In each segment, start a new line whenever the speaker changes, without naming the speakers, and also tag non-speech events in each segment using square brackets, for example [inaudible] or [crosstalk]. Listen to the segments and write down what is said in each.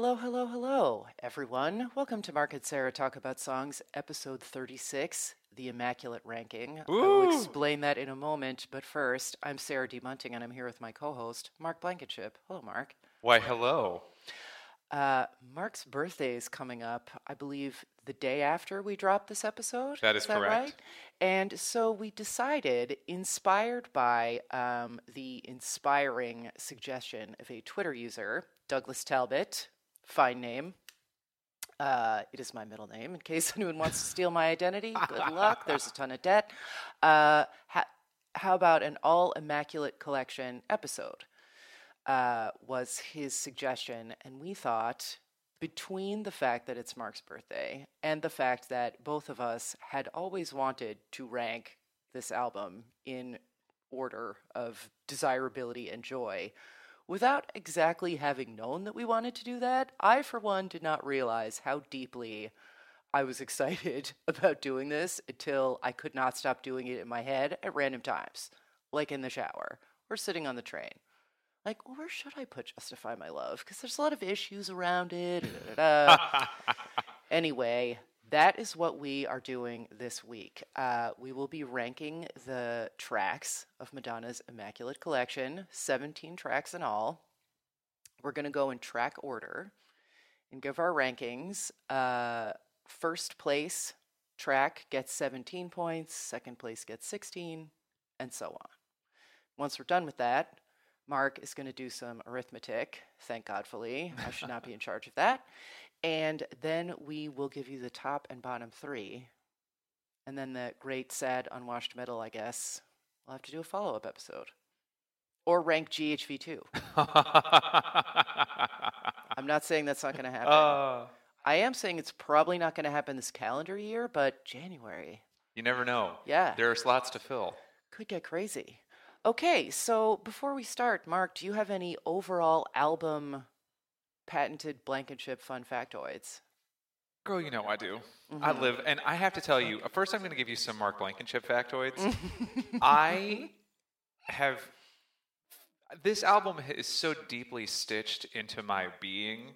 Hello, hello, hello, everyone. Welcome to Mark and Sarah Talk About Songs, episode 36, The Immaculate Ranking. I will explain that in a moment, but first, I'm Sarah D. Bunting, and I'm here with my co host, Mark Blankenship. Hello, Mark.
Why, hello.
Uh, Mark's birthday is coming up, I believe, the day after we drop this episode.
That is
that
correct.
right? And so we decided, inspired by um, the inspiring suggestion of a Twitter user, Douglas Talbot, fine name. Uh, it is my middle name. In case [laughs] anyone wants to steal my identity, good luck. There's a ton of debt. Uh, ha- how about an all immaculate collection episode? uh, was his suggestion, and we thought between the fact that it's Mark's birthday and the fact that both of us had always wanted to rank this album in order of desirability and joy, without exactly having known that we wanted to do that, I, for one, did not realize how deeply I was [laughs] excited about doing this until I could not stop doing it in my head at random times, like in the shower or sitting on the train like, well, where should I put Justify My Love? Because there's a lot of issues around it. [laughs] anyway, that is what we are doing this week. Uh, we will be ranking the tracks of Madonna's Immaculate Collection, 17 tracks in all. We're going to go in track order and give our rankings. Uh, first place track gets 17 points, second place gets 16, and so on. Once we're done with that, Mark is going to do some arithmetic. Thank God, Godfully. I should not be in charge of that. And then we will give you the top and bottom three. And then the great, sad, unwashed middle, I guess. We'll have to do a follow up episode. Or rank GHV2. I'm not saying that's not going to happen.
uh,
I am saying it's probably not going to happen this calendar year, but January.
you never know.
Yeah.
There are slots to fill.
Could get crazy. Okay, so before we start, Mark, do you have any overall album patented Blankenship fun factoids?
Girl, you know I do. I
Mm-hmm.
live, and I have to tell you, first I'm going to give you some Mark Blankenship factoids. [laughs] I have, this album is so deeply stitched into my being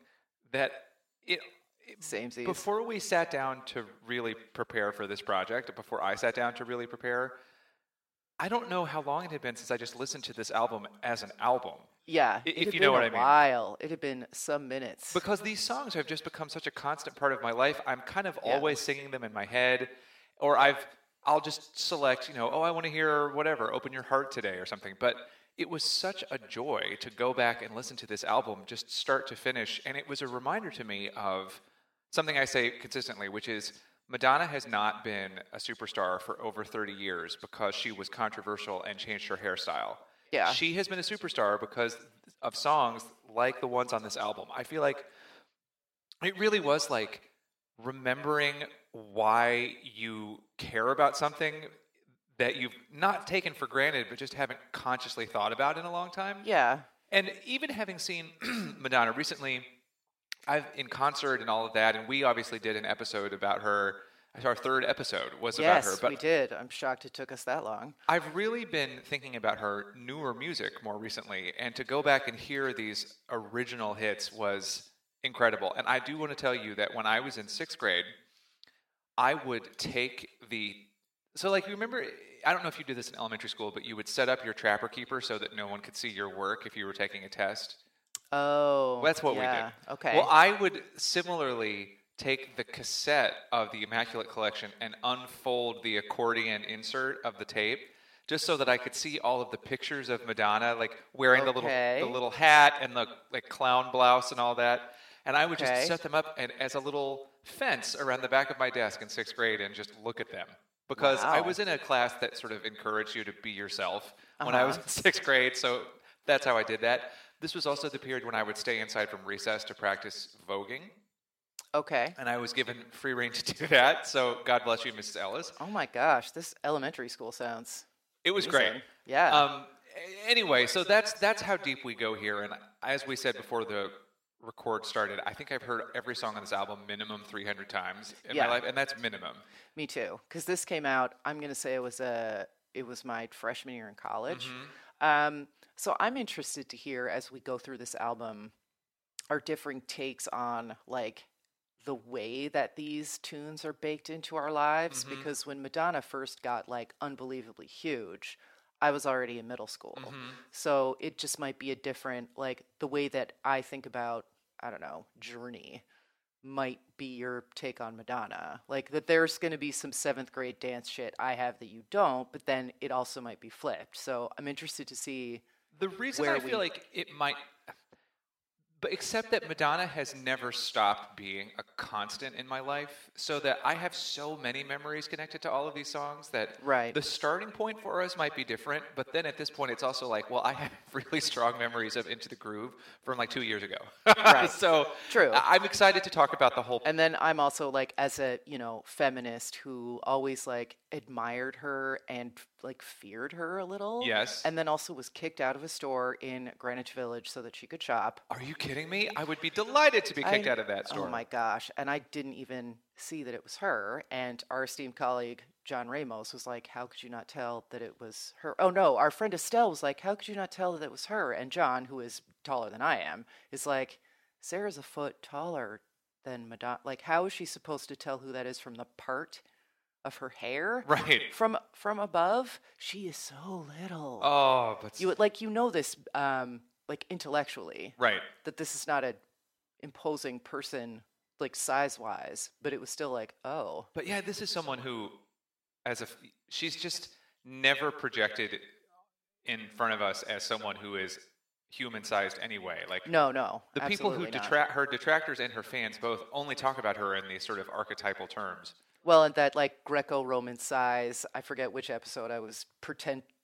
that it, it
Samesies.
Before we sat down to really prepare for this project, before I sat down to really prepare, I don't know how long it had been since I just listened to this album as an album.
Yeah,
if
had
you know
been
what
a
I mean.
while. It had been some minutes.
Because these songs have just become such a constant part of my life. I'm kind of
Yeah.
always singing them in my head, or I've I'll just select, you know, oh, I want to hear whatever, "Open Your Heart" today or something. But it was such a joy to go back and listen to this album, just start to finish, and it was a reminder to me of something I say consistently, which is Madonna has not been a superstar for over 30 years because she was controversial and changed her hairstyle.
Yeah.
She has been a superstar because of songs like the ones on this album. I feel like it really was like remembering why you care about something that you've not taken for granted but just haven't consciously thought about in a long time.
yeah,
And even having seen [clears throat] Madonna recently, I've in concert and all of that, and we obviously did an episode about her. Our third episode was
yes,
about her, but
we did. I'm shocked it took us that long.
I've really been thinking about her newer music more recently, and to go back and hear these original hits was incredible. And I do want to tell you that when I was in sixth grade, I would take the so like you remember I don't know if you did this in elementary school, but you would set up your trapper keeper so that no one could see your work if you were taking a test.
Oh,
That's what
yeah.
we did.
Okay.
Well, I would similarly take the cassette of the Immaculate Collection and unfold the accordion insert of the tape, just so that I could see all of the pictures of Madonna, like wearing the little the little hat and the like clown blouse and all that. And I would
Okay.
just set them up and, as a little fence around the back of my desk in sixth grade and just look at them. Because I was in a class that sort of encouraged you to be yourself when I was
Uh-huh.
in sixth grade, so that's how I did that. This was also the period when I would stay inside from recess to practice voguing,
okay.
and I was given free reign to do that. So God bless you, Mrs. Ellis.
Oh my gosh, this elementary school sounds.
It was
amazing.
great.
Yeah.
Um, anyway, so that's that's how deep we go here, and as we said before the record started, I think I've heard every song on this album minimum 300 times in
Yeah.
my life, and that's minimum.
Me too, because this came out. I'm going to say it was a. It was my freshman year in college.
Mm-hmm.
Um, so I'm interested to hear as we go through this album, our differing takes on like the way that these tunes are baked into our lives
Mm-hmm.
because when Madonna first got like unbelievably huge, I was already in middle school.
Mm-hmm.
So it just might be a different like the way that I think about I don't know, Journey might be your take on Madonna. Like that there's going to be some 7th grade dance shit I have that you don't, but then it also might be flipped. So I'm interested to see
The reason I feel
we-
like it might, but except that Madonna has never stopped being a constant in my life, so that I have so many memories connected to all of these songs that
Right.
the starting point for us might be different. But then at this point, it's also like, well, I have [laughs] really strong memories of Into the Groove from like two years ago. [laughs]
Right.
so
True.
I'm excited to talk about the whole.
And then I'm also like as a, you know, feminist who always like admired her and like feared her a little.
Yes.
And then also was kicked out of a store in Greenwich Village so that she could shop.
Are you kidding me? I would be delighted to be kicked
I-
out of that store.
Oh my gosh. And I didn't even see that it was her. And our esteemed colleague, John Ramos, was like, How could you not tell that it was her? Oh no, our friend Estelle was like, How could you not tell that it was her? And John, who is taller than I am, is like, Sarah's a foot taller than Madonna. Like, how is she supposed to tell who that is from the part of her hair?
Right.
From from above? She is so little.
Oh, but
You like you know this um like intellectually
right.
that this is not a imposing person like size wise, but it was still like, oh,
But yeah, this is someone who, as a she's just never projected in front of us as someone who is human sized anyway. Like
no, no.
the people who
not.
detract her detractors and her fans both only talk about her in these sort of archetypal terms.
Well, and that like Greco-Roman size. I forget which episode I was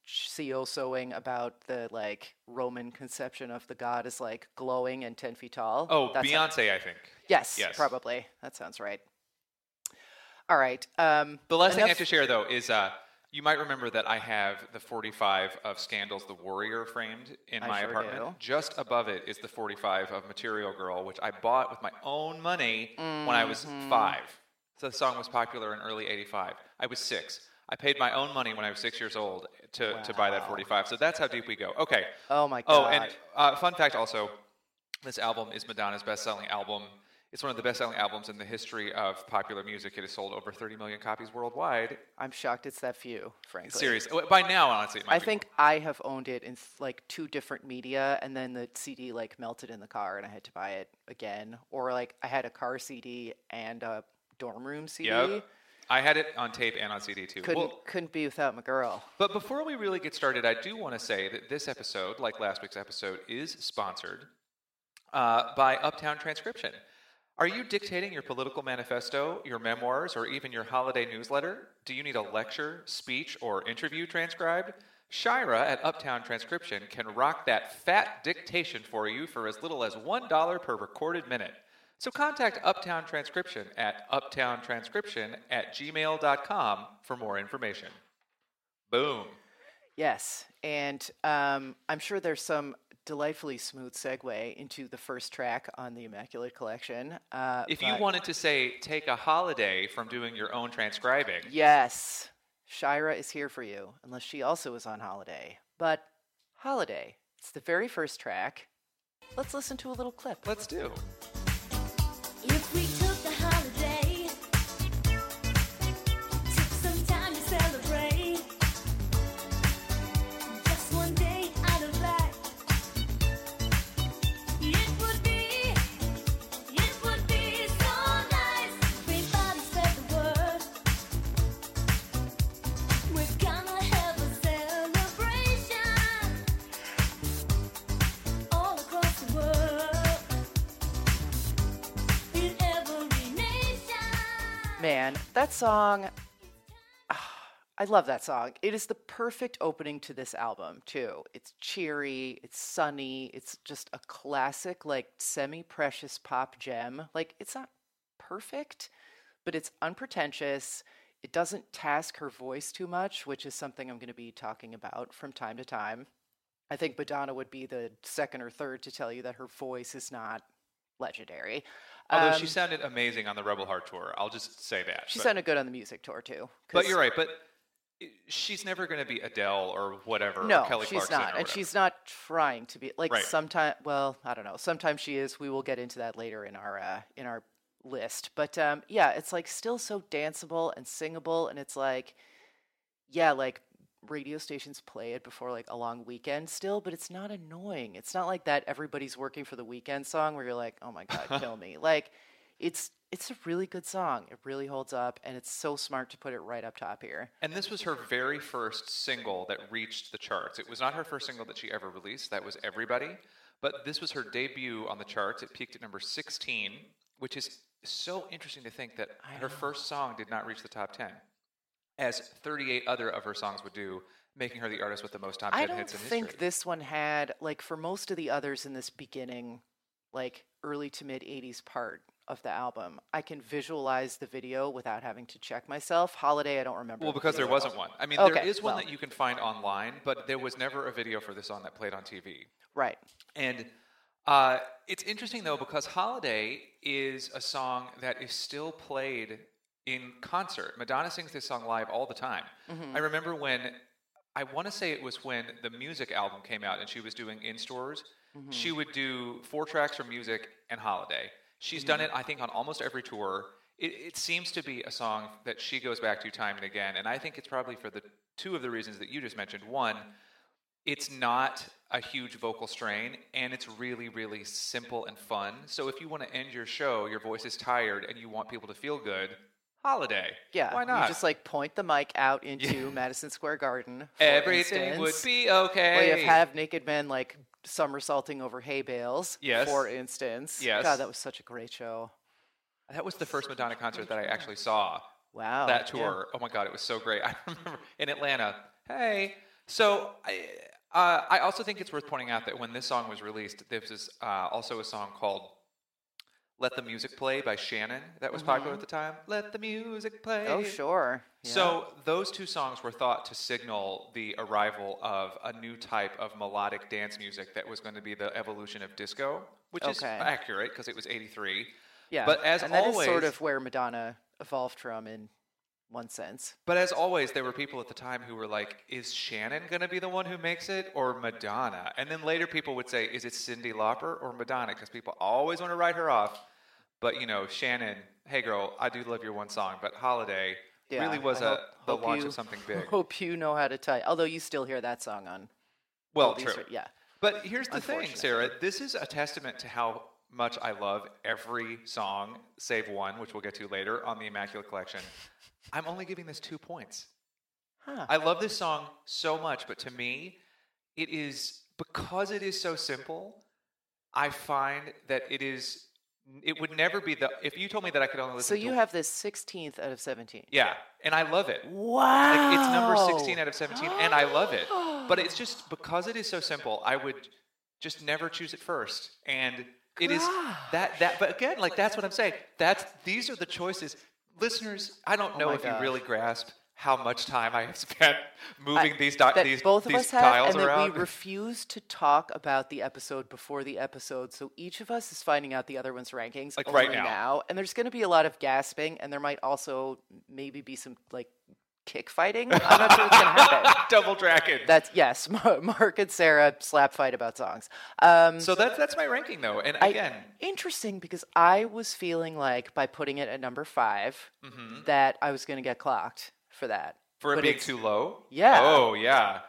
pretentiosoing about the like Roman conception of the god as like glowing and ten feet tall.
Oh,
That's
Beyonce, I think.
yes,
Yes.
probably. That sounds right. All right. Um,
The last thing I have to share, though, is uh, you might remember that I have the 45 of Scandals The Warrior framed in
I
my
sure
apartment.
do.
Just above it is the 45 of Material Girl, which I bought with my own money when I was
Mm-hmm.
five. So the song was popular in early 85. I was six. I paid my own money when I was six years old to, to buy that 45. So that's how deep we go. Okay.
Oh my God.
Oh, and uh, fun fact also, this album is Madonna's best-selling album. It's one of the best-selling albums in the history of popular music. It has sold over 30 million copies worldwide.
I'm shocked it's that few, frankly.
Serious. By now, honestly, it might
I think I have owned it in like two different media, and then the CD like melted in the car, and I had to buy it again. Or like I had a car CD and a dorm room CD.
more. Yep. I had it on tape and on CD too.
Couldn't
Well,
couldn't be without my girl.
but before we really get started, I do want to say that this episode, like last week's episode, is sponsored uh, by Uptown Transcription. Are you dictating your political manifesto, your memoirs, or even your holiday newsletter? Do you need a lecture, speech, or interview transcribed? Shira at Uptown Transcription can rock that fat dictation for you for as little as $1 per recorded minute. So contact Uptown Transcription at uptowntranscription at gmail.com for more information. Boom.
Yes, and um, I'm sure there's some delightfully smooth segue into the first track on the Immaculate Collection. Uh,
If you wanted to say take a holiday from doing your own transcribing,
yes, Shira is here for you, unless she also is on holiday. But holiday, it's the very first track. Let's listen to a little clip.
let's do.
That song. ah, I love that song. It is the perfect opening to this album, too. It's cheery, it's sunny, it's just a classic, like semi precious pop gem. Like, it's not perfect, but it's unpretentious. It doesn't task her voice too much, which is something I'm going to be talking about from time to time. I think Madonna would be the second or third to tell you that her voice is not legendary.
Although
Um,
she sounded amazing on the Rebel Heart tour, I'll just say that.
she
but,
sounded good on the music tour too.
But you're right. But she's never going to be Adele or whatever.
no,
or Kelly
she's
Clarkson
not, and she's not trying to be like
Right.
sometimes. Well, I don't know. Sometimes she is. We will get into that later in our uh, in our list. But um, yeah, it's like still so danceable and singable, and it's like, yeah, like radio stations play it before like a long weekend still, but it's not annoying. It's not like that everybody's working for the weekend song where you're like, oh my god, kill me. [laughs] Like, it's it's a really good song. It really holds up, and it's so smart to put it right up top here.
And this was her very first single that reached the charts. It was not her first single that she ever released. That was Everybody. But this was her debut on the charts. It peaked at number 16, which is so interesting to think that her first song did not reach the top 10, as 38 other of her songs would do, making her the artist with the most top 10
I don't
hits in
think this one had like for most of the others in this beginning, like early to mid '80s part of the album. I can visualize the video without having to check myself. Holiday, I don't remember.
Well, because there wasn't one. I mean, there
Okay,
is one
well.
that you can find online, but there was never a video for this song that played on TV.
Right.
And uh, it's interesting though because "Holiday" is a song that is still played in concert. Madonna sings this song live all the time.
Mm-hmm.
I remember when I want to say it was when the music album came out and she was doing in stores.
Mm-hmm.
She would do four tracks from music and "Holiday." She's done
Mm-hmm.
it, I think, on almost every tour. It, it seems to be a song that she goes back to time and again, and I think it's probably for the two of the reasons that you just mentioned. One, it's not a huge vocal strain and it's really really simple and fun so if you want to end your show your voice is tired and you want people to feel good holiday
Yeah.
why not
You just like point the mic out [laughs] into Madison Square Garden. for
everything would be okay
Where you have naked men like somersaulting over hay bales.
Yes.
For instance.
Yes.
God, that was such a great show.
that was the first madonna concert that i actually saw
Wow.
that
yeah.
tour oh my god it was so great [laughs] i remember in atlanta hey so i uh, I also think it's worth pointing out that when this song was released, there was uh, also a song called "Let the Music Play" by Shannon that was popular at mm-hmm. the time. Let the music play.
Oh, sure. Yeah.
So those two songs were thought to signal the arrival of a new type of melodic dance music that was going to be the evolution of disco, which is accurate because it was '83.
Yeah,
But as
and that is
always,
sort of where Madonna evolved from in one sense.
But as always, there were people at the time who were like, "Is Shannon going to be the one who makes it, or Madonna?" And then later, people would say, "Is it Cyndi Lauper or Madonna?" Because people always want to write her off. But you know, Shannon, hey girl, I do love your one song, but Holiday
Yeah,
really was
I
a
hope-
the
hope
launch
you-
of something big. [laughs]
Hope you know how to tie. Although you still hear that song on.
Well, true.
yeah.
But here's the thing, Sarah. This is a testament to how much I love every song, save one, which we'll get to later on the Immaculate Collection. I'm only giving this two points.
Huh.
I love this song so much, but to me, it is because it is so simple. I find that it is. It would never be the. If you told me that I could only listen. To.
So you
to
have this 16th out of 17.
yeah, and I love it.
Wow.
Like it's number 16 out of 17 and I love it. [gasps] But it's just because it is so simple, I would just never choose it first. And it is that that but again, like that's what I'm saying. That's these are the choices. Listeners, I don't
Oh
know
my
if you really grasp how much time I have spent [laughs] moving these di-
that
these,
both of
these
us have,
tiles
and that
around.
we [laughs] refuse to talk about the episode before the episode. So each of us is finding out the other one's rankings
Like right now.
and there's going to be a lot of gasping, and there might also maybe be some like kick fighting. I'm not sure what's going to happen. [laughs]
Double dragon.
That's yes, Mark and Sarah slap fight about songs. Um,
so that's that's my ranking though. And
I-
again,
interesting because I was feeling like by putting it at number 5 that I was going to get clocked for that.
For it being too low?
Yeah.
Oh yeah.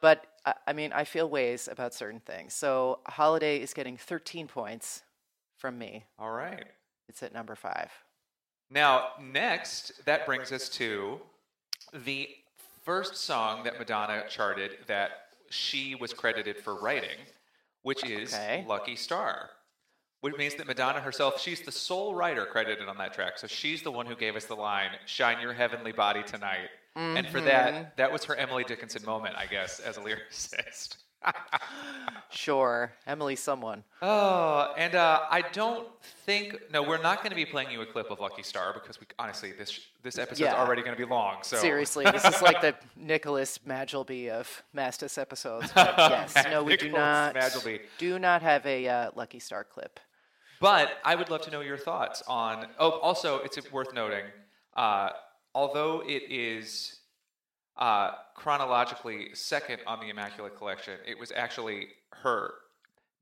But I, I mean, I feel ways about certain things. So Holiday is getting 13 points from me.
All right.
It's at number five.
Now, next, that brings us to the first song that Madonna charted that she was credited for writing, which is
Okay.
Lucky Star. Which means that Madonna herself, she's the sole writer credited on that track. So she's the one who gave us the line, Shine Your Heavenly Body Tonight. And for
Mm-hmm.
that, that was her Emily Dickinson moment, I guess, as a lyricist. [laughs]
Sure, Emily, someone.
Oh, and uh, I don't think no, we're not going to be playing you a clip of Lucky Star because we honestly this this episode's
Yeah.
already going to be long. So
Seriously, this is like the [laughs] Nicholas Magelby of Mastis episodes. But [laughs] yes, no, we do not.
Magelby.
Do not have a uh, Lucky Star clip.
But I would love to know your thoughts on. Oh, also, it's worth noting, uh, although it is uh, chronologically second on the Immaculate Collection. It was actually her.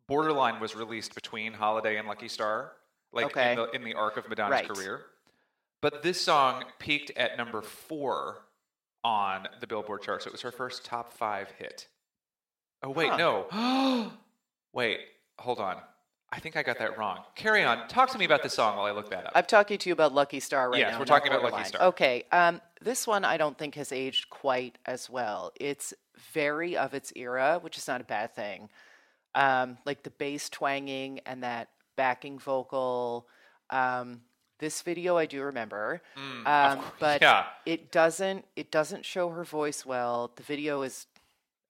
Borderline was released between Holiday and Lucky Star, like
Okay.
in, the, in the arc of Madonna's
Right.
career. But this song peaked at number four on the Billboard charts. So it was her first top five hit. Oh wait,
Huh.
no. [gasps] wait, hold on. I think I got that wrong. Carry on. Talk to me about this song while I look that up.
I'm talking to you about Lucky Star right
Yes,
now.
we're talking about Lucky. Star.
Okay, um, this one I don't think has aged quite as well. It's very of its era, which is not a bad thing. Um, like the bass twanging and that backing vocal. Um, this video I do remember,
Mm,
um, but
yeah.
it doesn't. It doesn't show her voice well. The video is,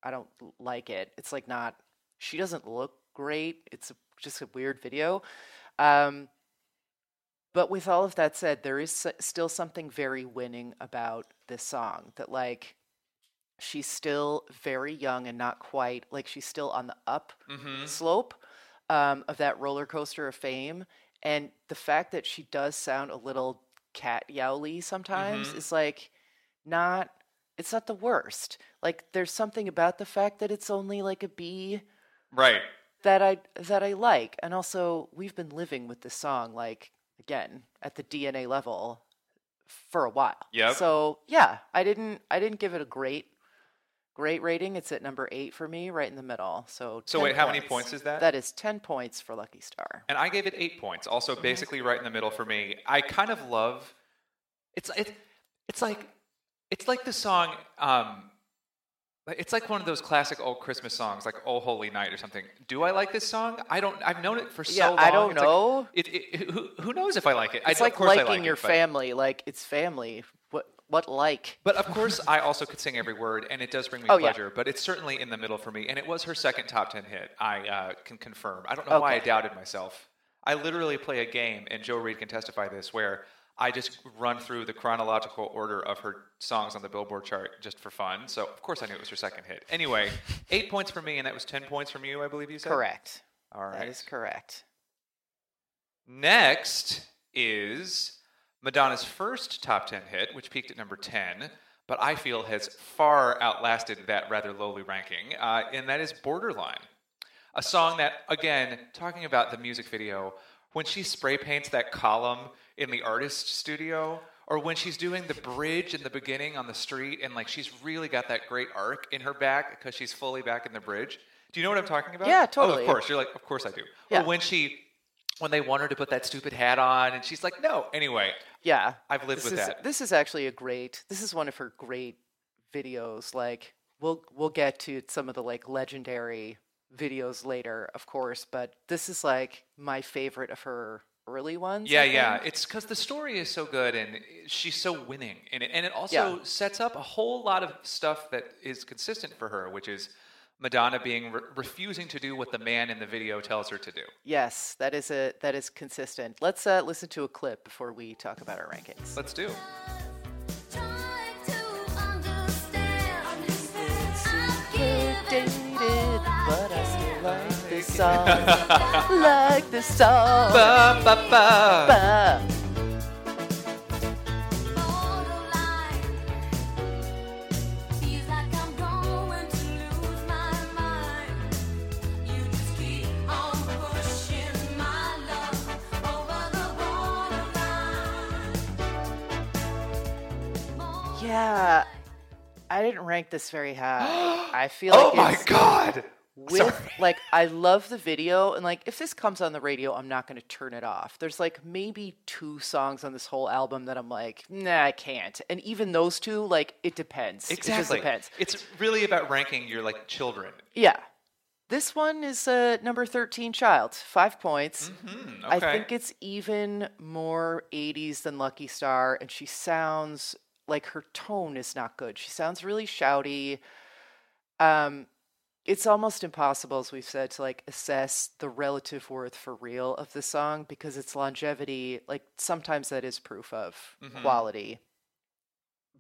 I don't like it. It's like not. She doesn't look great. It's a, just a weird video. Um, but with all of that said, there is s- still something very winning about this song. That like, she's still very young and not quite like she's still on the up
Mhm.
slope um, of that roller coaster of fame. And the fact that she does sound a little cat yowly sometimes
Mhm.
is like not. It's not the worst. Like there's something about the fact that it's only like a B
Right.
That I that I like, and also we've been living with this song like again at the DNA level for a while.
Yeah.
So yeah, I didn't I didn't give it a great great rating. It's at number eight for me, right in the middle. So
So
10
wait, how many points is that?
That is ten points for Lucky Star.
And I gave it eight points. Also, basically right in the middle for me. I kind of love. It's it's it's like it's like the song. Um, it's like one of those classic old Christmas songs, like "Oh Holy Night" or something. Do I like this song? I don't. I've known it for so
yeah,
long.
I don't
It's like-
know.
it, it, who, who knows if I like it? I,
it's
of
like
I
liking
like
your
it, but-
family. Like it's family. What what like?
But of course, I also could sing every word, and it does bring me
Oh, yeah.
pleasure. But it's certainly in the middle for me, and it was her second top ten hit. I uh, can confirm. I don't know why I doubted myself. I literally play a game, and Joe Reed can testify this, where I just run through the chronological order of her songs on the Billboard chart just for fun. So of course I knew it was her second hit. Anyway, [laughs] eight points for me, and that was ten points from you, I believe you said.
Correct.
All right.
That is correct.
Next is Madonna's first top 10 hit, which peaked at number 10, but I feel has far outlasted that rather lowly ranking, uh, and that is Borderline. A song that, again, talking about the music video, when she spray paints that column in the artist studio, or when she's doing the bridge in the beginning on the street, and like she's really got that great arc in her back because she's fully back in the bridge. Do you know what I'm talking about?
Yeah,
Oh,
totally.
of course. You're like, of course I do.
Yeah.
Or when she when they want her to put that stupid hat on and she's like no anyway
Yeah.
I've lived
this
with
is,
that.
This is actually a great. This is one of her great videos. Like we'll we'll get to some of the like legendary videos later, of course, but this is like my favorite of her early ones.
yeah yeah it's because the story is so good and she's so winning in it and it also
Yeah.
sets up a whole lot of stuff that is consistent for her which is madonna being re- refusing to do what the man in the video tells her to do
Yes, that is a that is consistent. Let's uh, listen to a clip before we talk about our rankings.
let's do
Try to understand.
This song. like this song.
ba, ba, ba.
Ba.
Borderline. Feels like I'm going to lose my mind. You just keep on pushing my love over the borderline.
Yeah, I didn't rank this very high. [gasps] I feel
oh
like
my god
with
Sorry.
like I love the video and like if this comes on the radio, I'm not going to turn it off. There's like maybe two songs on this whole album that I'm like, nah, I can't. And even those two, like it depends. It just
exactly
depends.
it's really about ranking your like children
Yeah. This one is uh, number 13 Child, five points.
Hmm,
I think it's even more 80s than Lucky Star, and she sounds like her tone is not good. She sounds really shouty. Um, it's almost impossible, as we've said, to like assess the relative worth for real of the song because its longevity, like sometimes that is proof of
Mhm.
quality.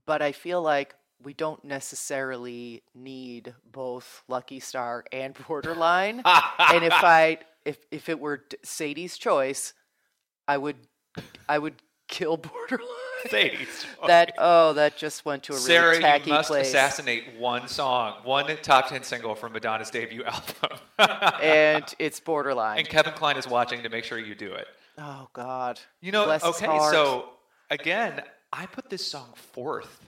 But I feel like we don't necessarily need both Lucky Star and [laughs] Borderline and if [laughs] I if if it were Sadie's choice, I would I would kill [laughs] borderline.
Sadie.
that oh, that just went to a really
Sarah,
tacky
you must
place.
assassinate one song, one top 10 single from Madonna's debut [laughs] album.
and it's borderline.
and Kevin Kline is watching to make sure you do it.
oh God.
You know,
Bless
okay, so again, I put this song fourth,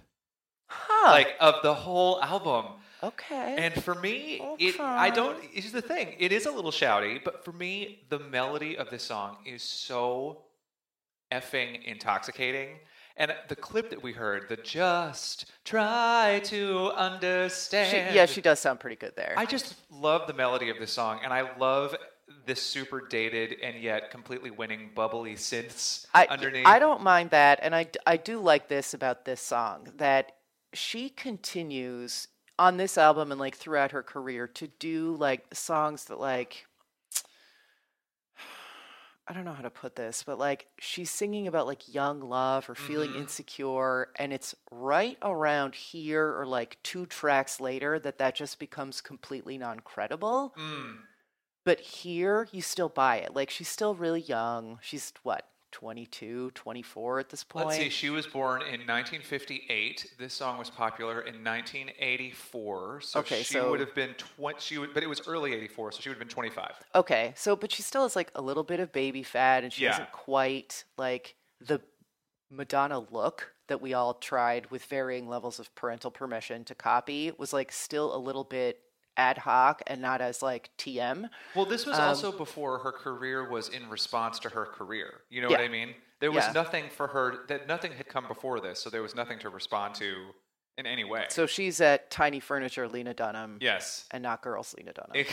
Huh.
like of the whole album.
okay.
And for me, it I don't. Here's the thing: it is a little shouty, but for me, the melody of this song is so effing intoxicating. And the clip that we heard, the "Just Try to
She-
Understand,"
yeah, she does sound pretty good there.
I just love the melody of this song, and I love this super dated and yet completely winning bubbly synths
I,
underneath.
I don't mind that, and I, I do like this about this song that she continues on this album and like throughout her career to do like songs that like I don't know how to put this, but like she's singing about like young love or feeling
Mm-hmm.
insecure, and it's right around here or like two tracks later that that just becomes completely non credible.
Mm.
But here, you still buy it. Like, she's still really young. She's what, 22, 24 at this point?
Let's see. She was born in 1958. This song was popular in 1984. So
Okay,
she
so-
would have been 20. She would, but it was early '84, so she would have been 25.
Okay, so, but she still has like a little bit of baby fat, and she
Yeah.
doesn't quite like the Madonna look that we all tried with varying levels of parental permission to copy was like still a little bit ad hoc and not as like TM.
Well, this was
Um,
also before her career was in response to her career. You know what I mean? There was
Yeah.
nothing for her that nothing had come before this, so there was nothing to respond to in any way.
So she's at Tiny Furniture Lena Dunham
yes,
and not Girls Lena Dunham.
A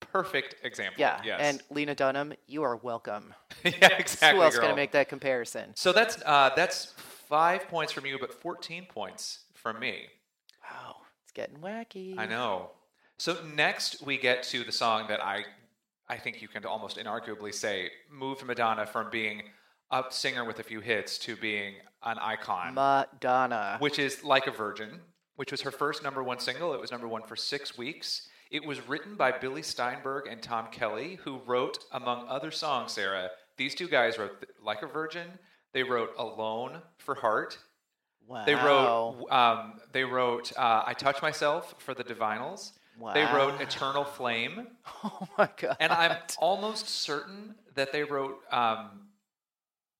perfect example.
yeah,
Yes.
and Lena Dunham, you are welcome. [laughs]
yeah, exactly.
Who else going to make that comparison?
So that's uh, that's five points from you, but 14 points from me.
Wow, it's getting wacky.
I know. So next we get to the song that I I think you can almost inarguably say moved Madonna from being a singer with a few hits to being an icon,
Madonna.
which is Like a Virgin, which was her first number one single. It was number one for six weeks. It was written by Billy Steinberg and Tom Kelly, who wrote, among other songs, Sarah, these two guys wrote Like a Virgin. They wrote Alone for Heart.
wow.
They wrote um, they wrote uh, I Touch Myself for the Divinyls. They wrote Eternal Flame. [laughs]
Oh my god.
And I'm almost certain that they wrote um,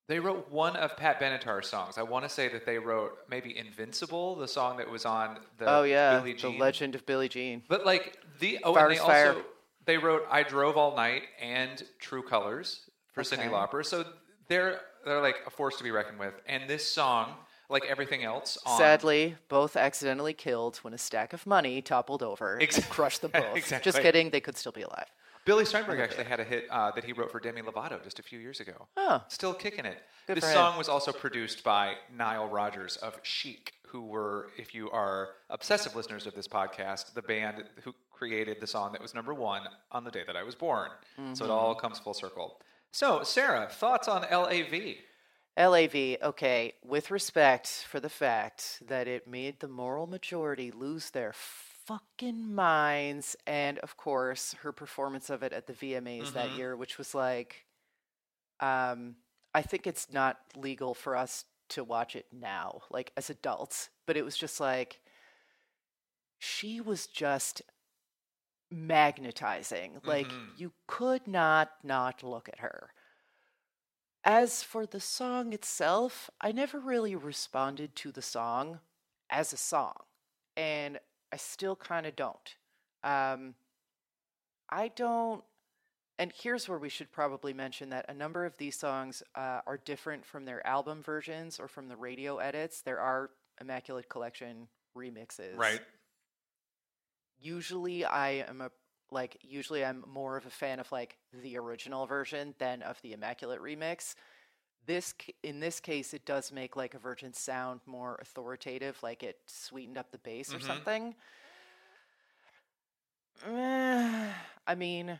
they wrote one of Pat Benatar's songs. I want to say that they wrote maybe Invincible, the song that was on the
Oh yeah,
Billie
the Legend of Billie Jean.
But like the oh,
Fire
and they
is
also they wrote "I Drove All Night" and "True Colors" for Cyndi
Okay.
Lauper. So they're they're like a force to be reckoned with. And this song, like everything else, on
Sadly, both accidentally killed when a stack of money toppled over and crushed them [laughs] both.
Exactly.
Just kidding, they could still be alive.
Billy Steinberg actually had a hit uh, that he wrote for Demi Lovato just a few years ago.
Oh.
Still kicking it.
Good
this song was also produced by Nile Rodgers of Chic, who were, if you are obsessive listeners of this podcast, the band who created the song that was number one on the day that I was born. So it
Mm-hmm.
all comes full circle. So, Sarah, thoughts on LAV?
LAV, okay, with respect for the fact that it made the moral majority lose their fucking minds, and of course, her performance of it at the VMAs that
Mhm.
year, which was like, um, I think it's not legal for us to watch it now, like as adults, but it was just like, she was just magnetizing. Like,
Mhm.
you could not not look at her. As for the song itself, I never really responded to the song as a song, and I still kind of don't. Um, I don't. And here's where we should probably mention that a number of these songs uh, are different from their album versions or from the radio edits. There are Immaculate Collection remixes.
Right.
Usually, I am a like. Usually, I'm more of a fan of like the original version than of the Immaculate remix. This in this case, it does make like a Virgin sound more authoritative, like it sweetened up the bass or
Mhm.
something. [sighs] I mean,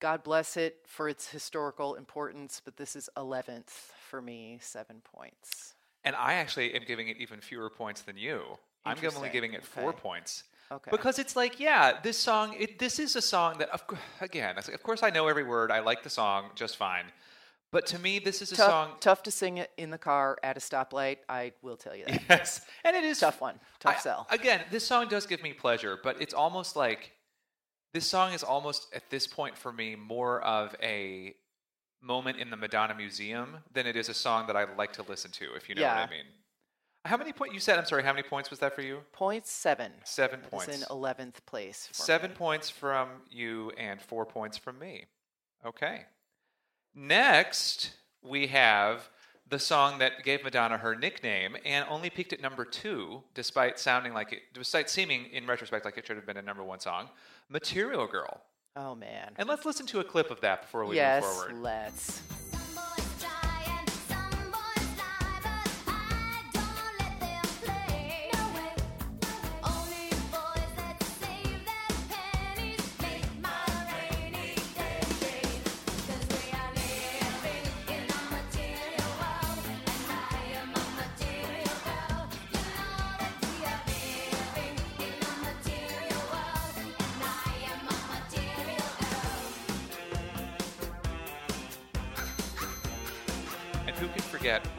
God bless it for its historical importance, but this is 11th for me, seven points.
And I actually am giving it even fewer points than you. I'm only giving it four
Okay.
points.
Okay.
Because it's like, yeah, this song, it, this is a song that, of, again, of course I know every word. I like the song just fine. But to me, this is a
Tough,
song.
tough to sing it in the car at a stoplight. I will tell you that. [laughs]
Yes, and it is
Tough one. Tough
I-
sell.
Again, this song does give me pleasure, but it's almost like this song is almost at this point for me more of a moment in the Madonna Museum than it is a song that I like to listen to. If you know
Yeah.
what I mean. How many points? You said. I'm sorry. How many points was that for you?
Points seven.
Seven
It's
points.
in eleventh place. for
Seven
me.
points from you and four points from me. Okay. Next, we have the song that gave Madonna her nickname and only peaked at number two, despite sounding like it, despite seeming in retrospect like it should have been a number one song, Material Girl.
Oh man.
And let's listen to a clip of that before we
yes,
move forward. Yes, let's.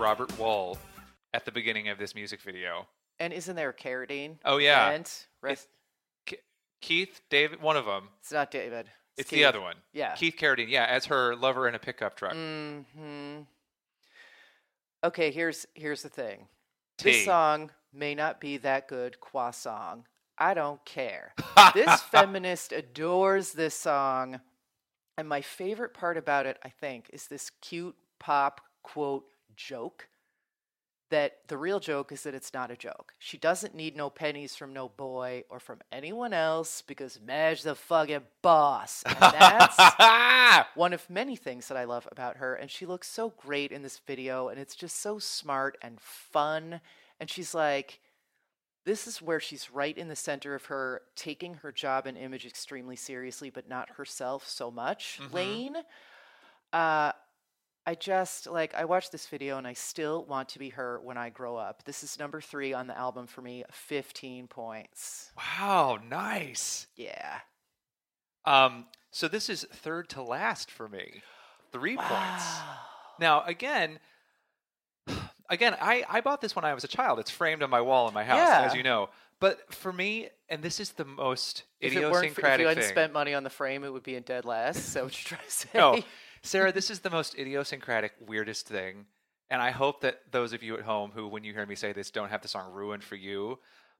Robert Wuhl at the beginning of this music video?
And isn't there Carradine?
Oh, yeah.
And rest,
Ke- Keith, David, one of them.
it's not David.
It's the
Keith.
other one.
Yeah.
Keith Carradine, yeah, as her lover in a pickup truck.
hmm Okay, here's here's the thing. This song may not be that good qua song. I don't care. [laughs] this feminist adores this song. And my favorite part about it, I think, is this cute pop quote joke. That the real joke is that it's not a joke. She doesn't need no pennies from no boy or from anyone else because Madge the fucking boss. And that's [laughs] one of many things that I love about her. And she looks so great in this video, and it's just so smart and fun. And she's like, this is where she's right in the center of her taking her job and image extremely seriously, but not herself so much. Lane, uh, I just like I watched this video and I still want to be her when I grow up. This is number three on the album for me, 15 points.
wow, nice.
Yeah.
Um, so this is third to last for me. Three points. Now, again, [sighs] again, I, I bought this when I was a child. It's framed on my wall in my house, as you know. But for me, and this is the most
If it weren't for, if you hadn't
thing.
spent money on the frame, it would be in dead last. So what you're trying to [laughs] say?
no, Sarah, this is the most idiosyncratic, weirdest thing. And I hope that those of you at home who, when you hear me say this, don't have the song ruined for you.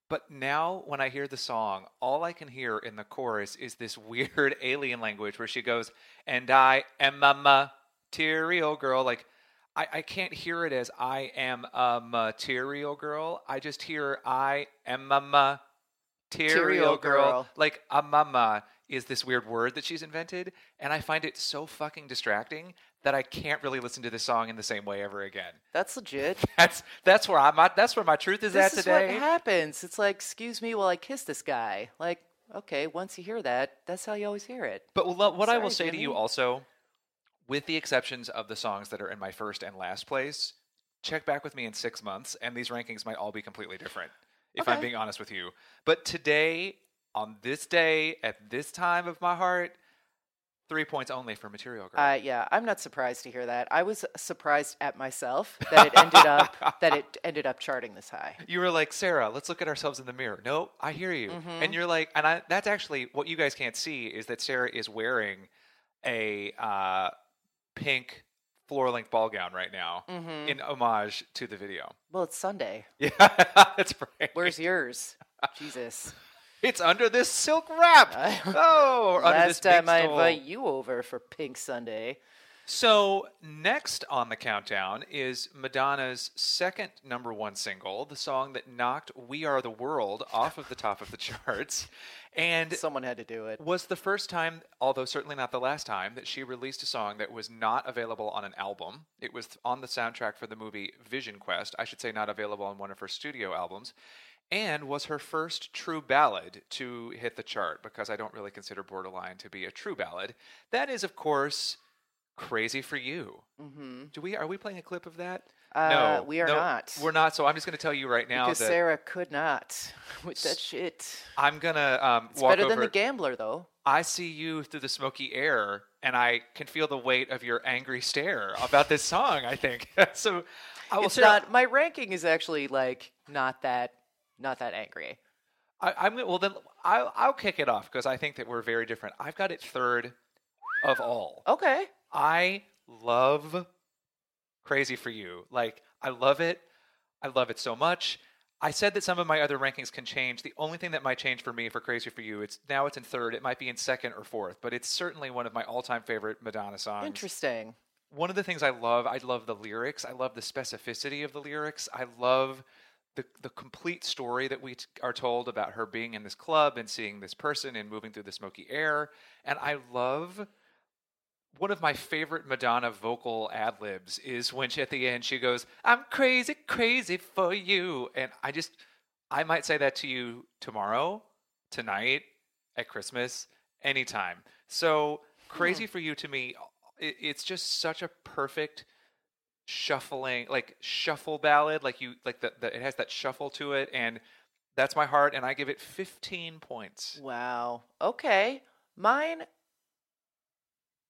But now, when I hear the song, all I can hear in the chorus is this [laughs] weird alien language where she goes, And I am a material girl. Like, I, I can't hear it as I am a material girl. I just hear I am a material girl.
girl.
Like, a mama is this weird word that she's invented. And I find it so fucking distracting that I can't really listen to this song in the same way ever again.
That's legit. [laughs]
That's that's where I'm at. That's where my truth is
this
at
is
today.
what happens. It's like, excuse me while I kiss this guy. Like, okay, once you hear that, that's how you always hear it.
But what I will
Sorry,
say to you also, with the exceptions of the songs that are in my first and last place, check back with me in six months, and these rankings might all be completely different. If I'm being honest with you, but today, on this day, at this time of my heart, three points only for Material Girl.
Uh, yeah, I'm not surprised to hear that. I was surprised at myself that it ended up [laughs] that it ended up charting this high.
you were like, Sarah, let's look at ourselves in the mirror. No, I hear you. And you're like, and I, that's actually what you guys can't see is that Sarah is wearing a uh, pink floor length ball gown right now in homage to the video.
Well, it's Sunday. [laughs]
Yeah, that's right.
Where's yours? Jesus.
It's under this silk wrap. [laughs] Oh, or under this
Last time I
stole.
invite you over for Pink Sunday.
So, next on the countdown is Madonna's second number one single, the song that knocked We Are the World off of the top of the [laughs] charts, and
Someone had to do it.
was the first time, although certainly not the last time, that she released a song that was not available on an album. It was on the soundtrack for the movie Vision Quest. I should say, not available on one of her studio albums. And was her first true ballad to hit the chart because I don't really consider Borderline to be a true ballad. That is, of course, Crazy for You.
hmm
Do we are we playing a clip of that?
Uh,
no,
we are
no,
not.
We're not. So I'm just going to tell you right now
because
that
Sarah could not [laughs] with that shit.
I'm gonna um,
It's better than the gambler, though.
I see you through the smoky air and I can feel the weight of your angry stare about this song. I think [laughs] so. I will
It's
say,
not my ranking is actually like not that not that angry.
I, I'm well. Then I'll, I'll kick it off because I think that we're very different. I've got it third of all.
Okay.
I love Crazy for You. Like, I love it. I love it so much. I said that some of my other rankings can change. The only thing that might change for me for Crazy for You, it's now it's in third. It might be in second or fourth, but it's certainly one of my all-time favorite Madonna songs.
Interesting.
One of the things I love, I love the lyrics. I love the specificity of the lyrics. I love the the complete story that we t- are told about her being in this club and seeing this person and moving through the smoky air. And I love one of my favorite Madonna vocal ad libs is when she at the end she goes, "I'm crazy, crazy for you," and I just I might say that to you tomorrow, tonight, at Christmas, anytime. So hmm. crazy for you to me, it, it's just such a perfect shuffling, like shuffle ballad, like you like the, the it has that shuffle to it, and that's my heart, and I give it 15 points.
Wow. Okay. Mine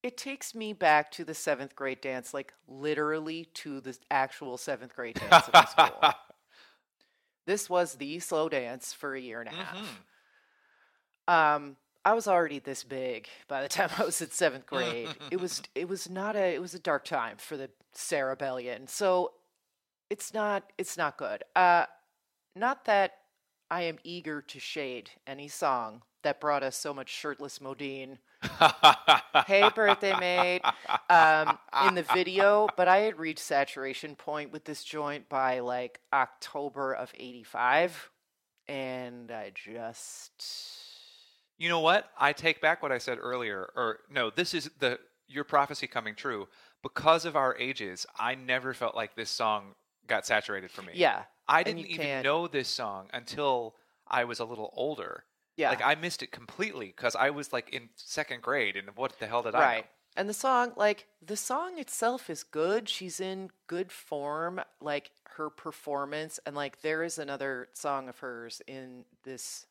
it takes me back to the seventh grade dance, like literally to the actual seventh grade dance in school. [laughs] This was the slow dance for a year and a half.
Mhm.
Um, I was already this big by the [laughs] time I was in seventh grade. [laughs] it was it was not a it was a dark time for the Cerebellion. So it's not it's not good. Uh, not that I am eager to shade any song that brought us so much shirtless Modine. hey, birthday mate. Um, in the video, but I had reached saturation point with this joint by like October of '85, and I just
You know what? I take back what I said earlier. Or no, this is the your prophecy coming true. Because of our ages, I never felt like this song got saturated for me.
yeah.
I didn't even
can't-
know this song until I was a little older.
Yeah.
Like I missed it completely because I was like in second grade, and what the hell did I?
right.
know?
And the song, like the song itself, is good. She's in good form. Like her performance, and like there is another song of hers in this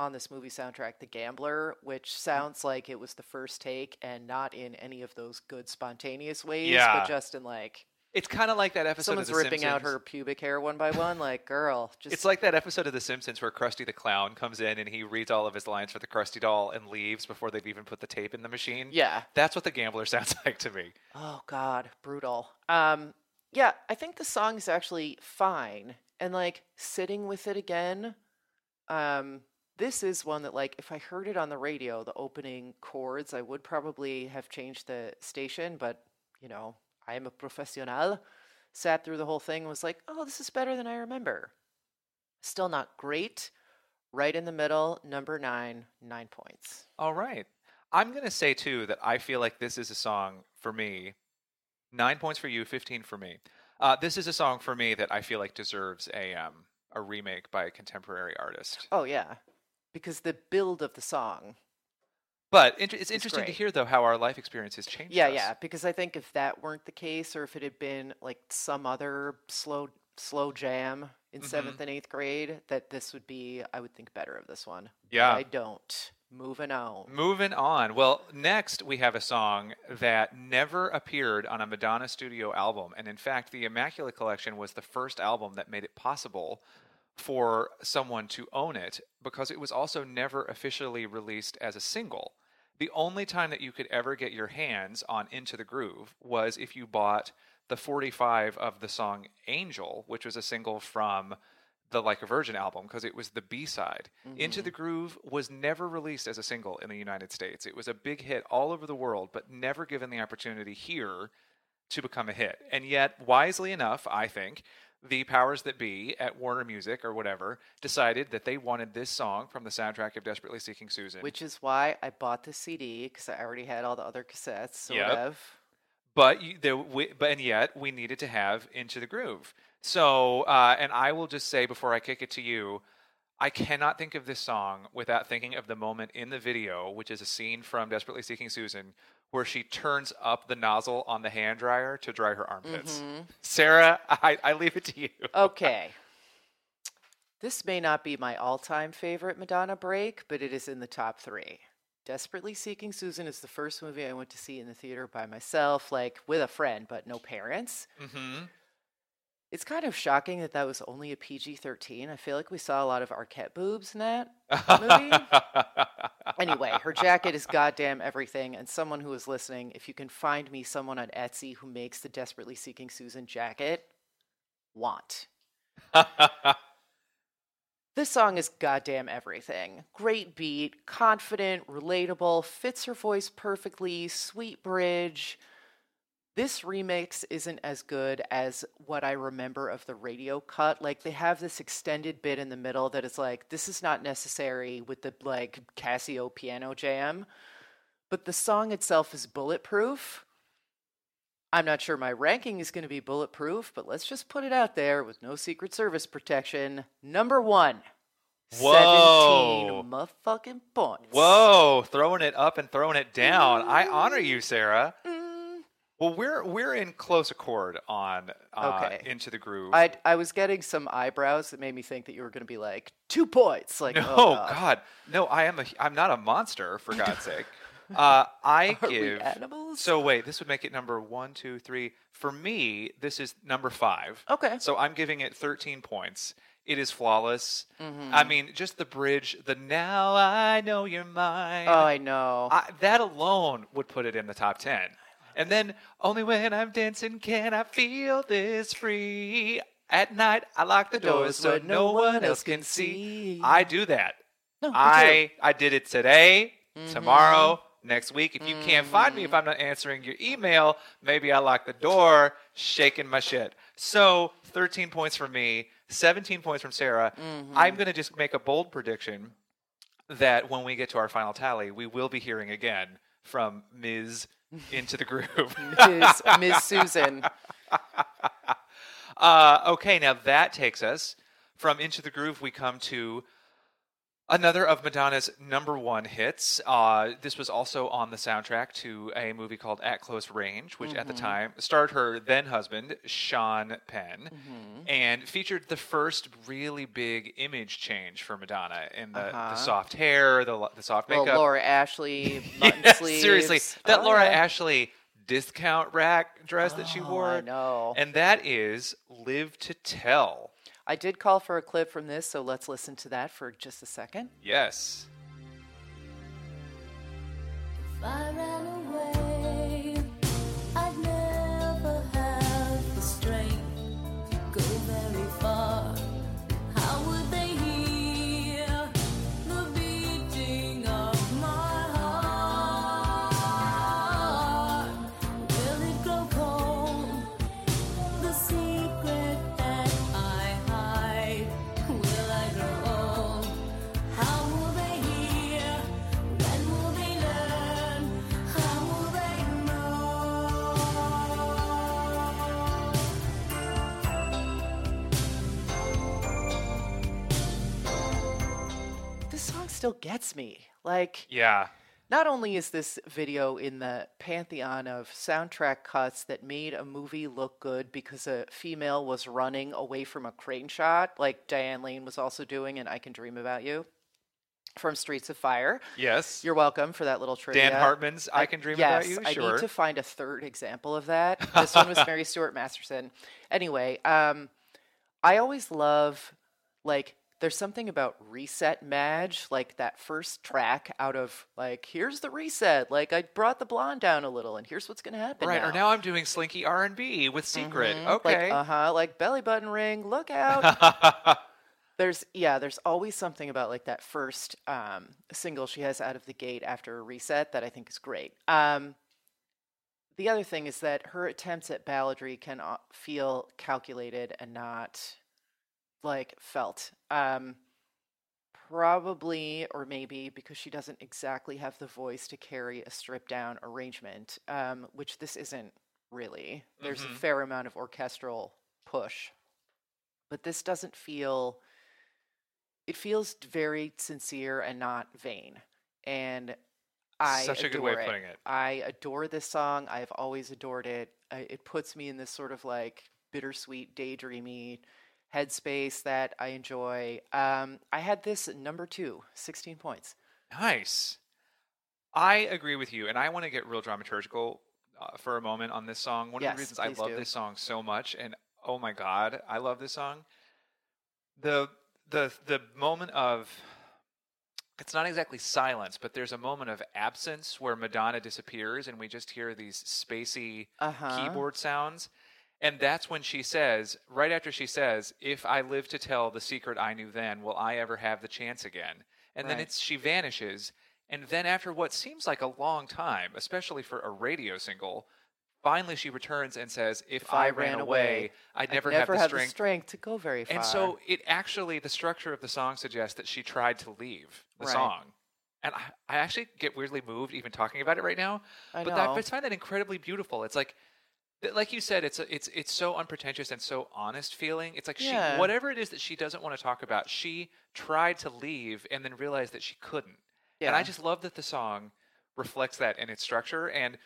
on this movie soundtrack, "The Gambler," which sounds like it was the first take and not in any of those good spontaneous ways,
Yeah.
but just in like
It's kind of like that episode
someone's
of The
ripping out her pubic hair one by one. Like, girl, just
It's like that episode of The Simpsons where Krusty the Clown comes in and he reads all of his lines for the Krusty doll and leaves before they've even put the tape in the machine.
yeah.
That's what the gambler [laughs] sounds like to me.
Oh God, brutal. Um, yeah, I think the song is actually fine, and like sitting with it again. Um, this is one that like if I heard it on the radio, the opening chords, I would probably have changed the station, but you know, I am a professional. Sat through the whole thing, and was like, oh, this is better than I remember. Still not great. Right in the middle, number nine, nine points.
All right. I'm going to say, too, that I feel like this is a song for me. Nine points for you, 15 for me. Uh, this is a song for me that I feel like deserves a, um, a remake by a contemporary artist.
Oh yeah, because the build of the song
But it's interesting to hear, though, how our life experiences changed
Yeah,
us.
yeah. Because I think if that weren't the case, or if it had been like some other slow slow jam in
Mhm.
seventh and eighth grade, that this would be, I would think better of this one. But
Yeah.
I don't. Moving on.
Moving on. Well, next we have a song that never appeared on a Madonna studio album. And in fact, the Immaculate Collection was the first album that made it possible for someone to own it because it was also never officially released as a single. The only time that you could ever get your hands on Into the Groove was if you bought the 45 of the song Angel, which was a single from the Like a Virgin album because it was the B side. Mm-hmm. Into the Groove was never released as a single in the United States. It was a big hit all over the world, but never given the opportunity here to become a hit. And yet, wisely enough, I think, the powers that be at Warner Music or whatever decided that they wanted this song from the soundtrack of Desperately Seeking Susan.
Which is why I bought the CD because I already had all the other cassettes. Sort
Yep.
of.
but you, there, we, but and yet we needed to have into the groove. So, uh, and I will just say before I kick it to you, I cannot think of this song without thinking of the moment in the video, which is a scene from Desperately Seeking Susan, where she turns up the nozzle on the hand dryer to dry her armpits. Sarah, I, I leave it to you.
Okay. this may not be my all time favorite Madonna break, but it is in the top three. Desperately Seeking Susan is the first movie I went to see in the theater by myself, like with a friend, but no parents.
Mm-hmm.
It's kind of shocking that that was only a PG 13. I feel like we saw a lot of Arquette boobs in that movie. anyway, her jacket is goddamn everything. And someone who is listening, if you can find me someone on Etsy who makes the Desperately Seeking Susan jacket, want. This song is goddamn everything. Great beat, confident, relatable, fits her voice perfectly, sweet bridge. This remix isn't as good as what I remember of the radio cut. Like they have this extended bit in the middle that is like this is not necessary with the like Casio piano jam, but the song itself is bulletproof. I'm not sure my ranking is going to be bulletproof, but let's just put it out there with no Secret Service protection. Number one.
Whoa.
17 motherfucking points.
Whoa, throwing it up and throwing it down. I honor you, Sarah.
Mm,
Well, we're we're in close accord on uh,
Okay.
into the groove.
I, I was getting some eyebrows that made me think that you were going to be like, two points. Like,
no,
oh, God.
God, no, I am a I'm not a monster for [laughs] God's sake. Uh, I
Are
give.
animals?
So wait, this would make it number one, two, three. For me, this is number five.
Okay.
So I'm giving it 13 points. It is flawless.
Mm-hmm.
I mean, just the bridge, the now I know you're mine.
Oh, I know.
I, that alone would put it in the top 10. And then, only when I'm dancing can I feel this free. At night, I lock the,
The
doors so no one else can
see.
I do that.
no.
I I did it today,
Mm-hmm.
tomorrow, next week. If you can't find me, if I'm not answering your email, maybe I lock the door, shaking my shit. So 13 points from me, 17 points from Sarah.
Mm-hmm.
I'm going to just make a bold prediction that when we get to our final tally, we will be hearing again from Ms. Into the Groove.
Ms. Ms. Susan. [laughs]
Uh, okay, now that takes us from Into the Groove. We come to another of Madonna's number one hits. Uh, this was also on the soundtrack to a movie called At Close Range, which at the
Mm-hmm.
time starred her then husband, Sean Penn,
Mm-hmm.
and featured the first really big image change for Madonna in the, the
Uh-huh.
soft hair, the, the soft makeup.
Well, Laura Ashley, [laughs] mutton
Yeah,
sleeves.
seriously, that
Oh,
Laura
yeah.
Ashley discount rack dress that she
Oh,
wore.
I know.
And that is Live to Tell.
I did call for a clip from this, so let's listen to that for just a second.
Yes.
If I ran away,
still gets me. Like,
Yeah.
Not only is this video in the pantheon of soundtrack cuts that made a movie look good because a female was running away from a crane shot, like Diane Lane was also doing in I Can Dream About You from Streets of Fire.
Yes.
You're welcome for that little trivia.
Dan Hartman's I Can Dream
yes,
About You?
I
Sure.
need to find a third example of that. [laughs] This one was Mary Stuart Masterson. Anyway, um, I always love like there's something about reset Madge, like that first track out of like here's the reset, like I brought the blonde down a little, and here's what's gonna happen.
right.
now.
Or now I'm doing slinky R&B with Secret.
Mhm,
Okay.
Like, uh huh. Like belly button ring. Look out. [laughs] there's yeah. There's always something about like that first um, single she has out of the gate after a reset that I think is great. Um, the other thing is that her attempts at balladry can uh, feel calculated and not like felt. Um, probably or maybe because she doesn't exactly have the voice to carry a stripped down arrangement, um, which this isn't really. There's
Mhm.
a fair amount of orchestral push, but this doesn't feel. It feels very sincere and not vain, and I
Such a good way of
adore
putting it.
I adore this song. I've always adored it. I, it puts me in this sort of like bittersweet, daydreamy headspace that I enjoy. Um, I had this number two, 16 points.
Nice. I agree with you, and I want to get real dramaturgical uh, for a moment on this song. One of the reasons I love
do.
this song so much, and oh my god, I love this song. The the the moment of it's not exactly silence, but there's a moment of absence where Madonna disappears, and we just hear these spacey
Uh-huh.
keyboard sounds. And that's when she says, right after she says, "If I live to tell the secret I knew then, will I ever have the chance again?" And then it's she vanishes, and then after what seems like a long time, especially for a radio single, finally she returns and says, "If, I, ran, away, I'd never,
never
have the strength."
the strength to go very far.
and so it actually, the structure of the song suggests that she tried to leave the
Right.
song. And I, I actually get weirdly moved even talking about it right now.
I
but
know.
that, I find that incredibly beautiful. It's like, like you said, it's a, it's it's so unpretentious and so honest feeling. It's like
Yeah.
she whatever it is that she doesn't want to talk about, she tried to leave and then realized that she couldn't. Yeah. And I just love that the song reflects that in its structure. And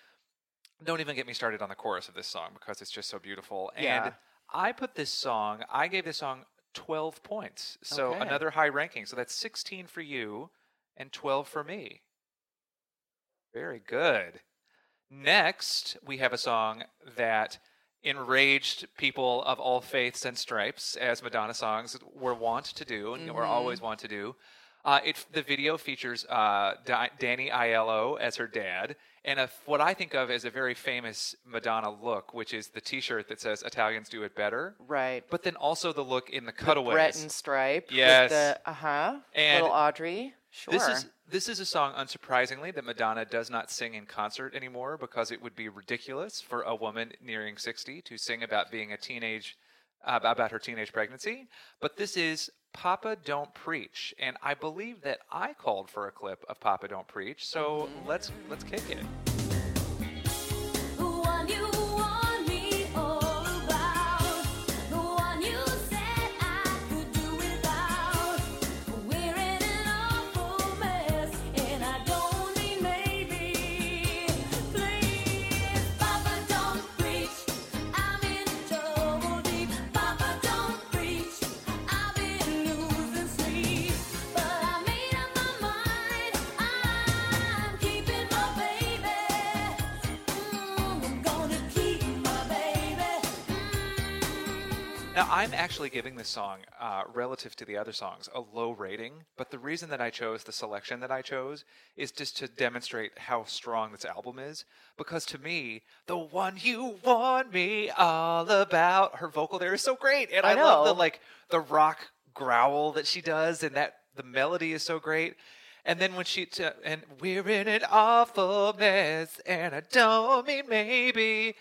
don't even get me started on the chorus of this song because it's just so beautiful.
Yeah.
And I put this song, I gave this song 12 points. So
Okay.
another high ranking. So that's 16 for you and 12 for me. Very good. Next, we have a song that enraged people of all faiths and stripes, as Madonna songs were wont to do and were always wont to do. Uh, it, the video features uh, Di- Danny Aiello as her dad, and a, what I think of as a very famous Madonna look, which is the T-shirt that says "Italians do it better,"
right.
but then also the look in the
The
cutaways.
Breton stripe.
Yes.
The, uh-huh. Little Audrey. Sure.
This is this is a song, unsurprisingly, that Madonna does not sing in concert anymore because it would be ridiculous for a woman nearing sixty to sing about being a teenage uh, about her teenage pregnancy. But this is Papa Don't Preach, and I believe that I called for a clip of Papa Don't Preach. So let's let's kick it. Now, I'm actually giving this song, uh, relative to the other songs, a low rating. But the reason that I chose the selection that I chose is just to demonstrate how strong this album is. Because to me, the one you want me all about, her vocal there is so great, and I,
I
love the like the rock growl that she does, and that the melody is so great. And then when she t- and we're in an awful mess, and I don't mean maybe.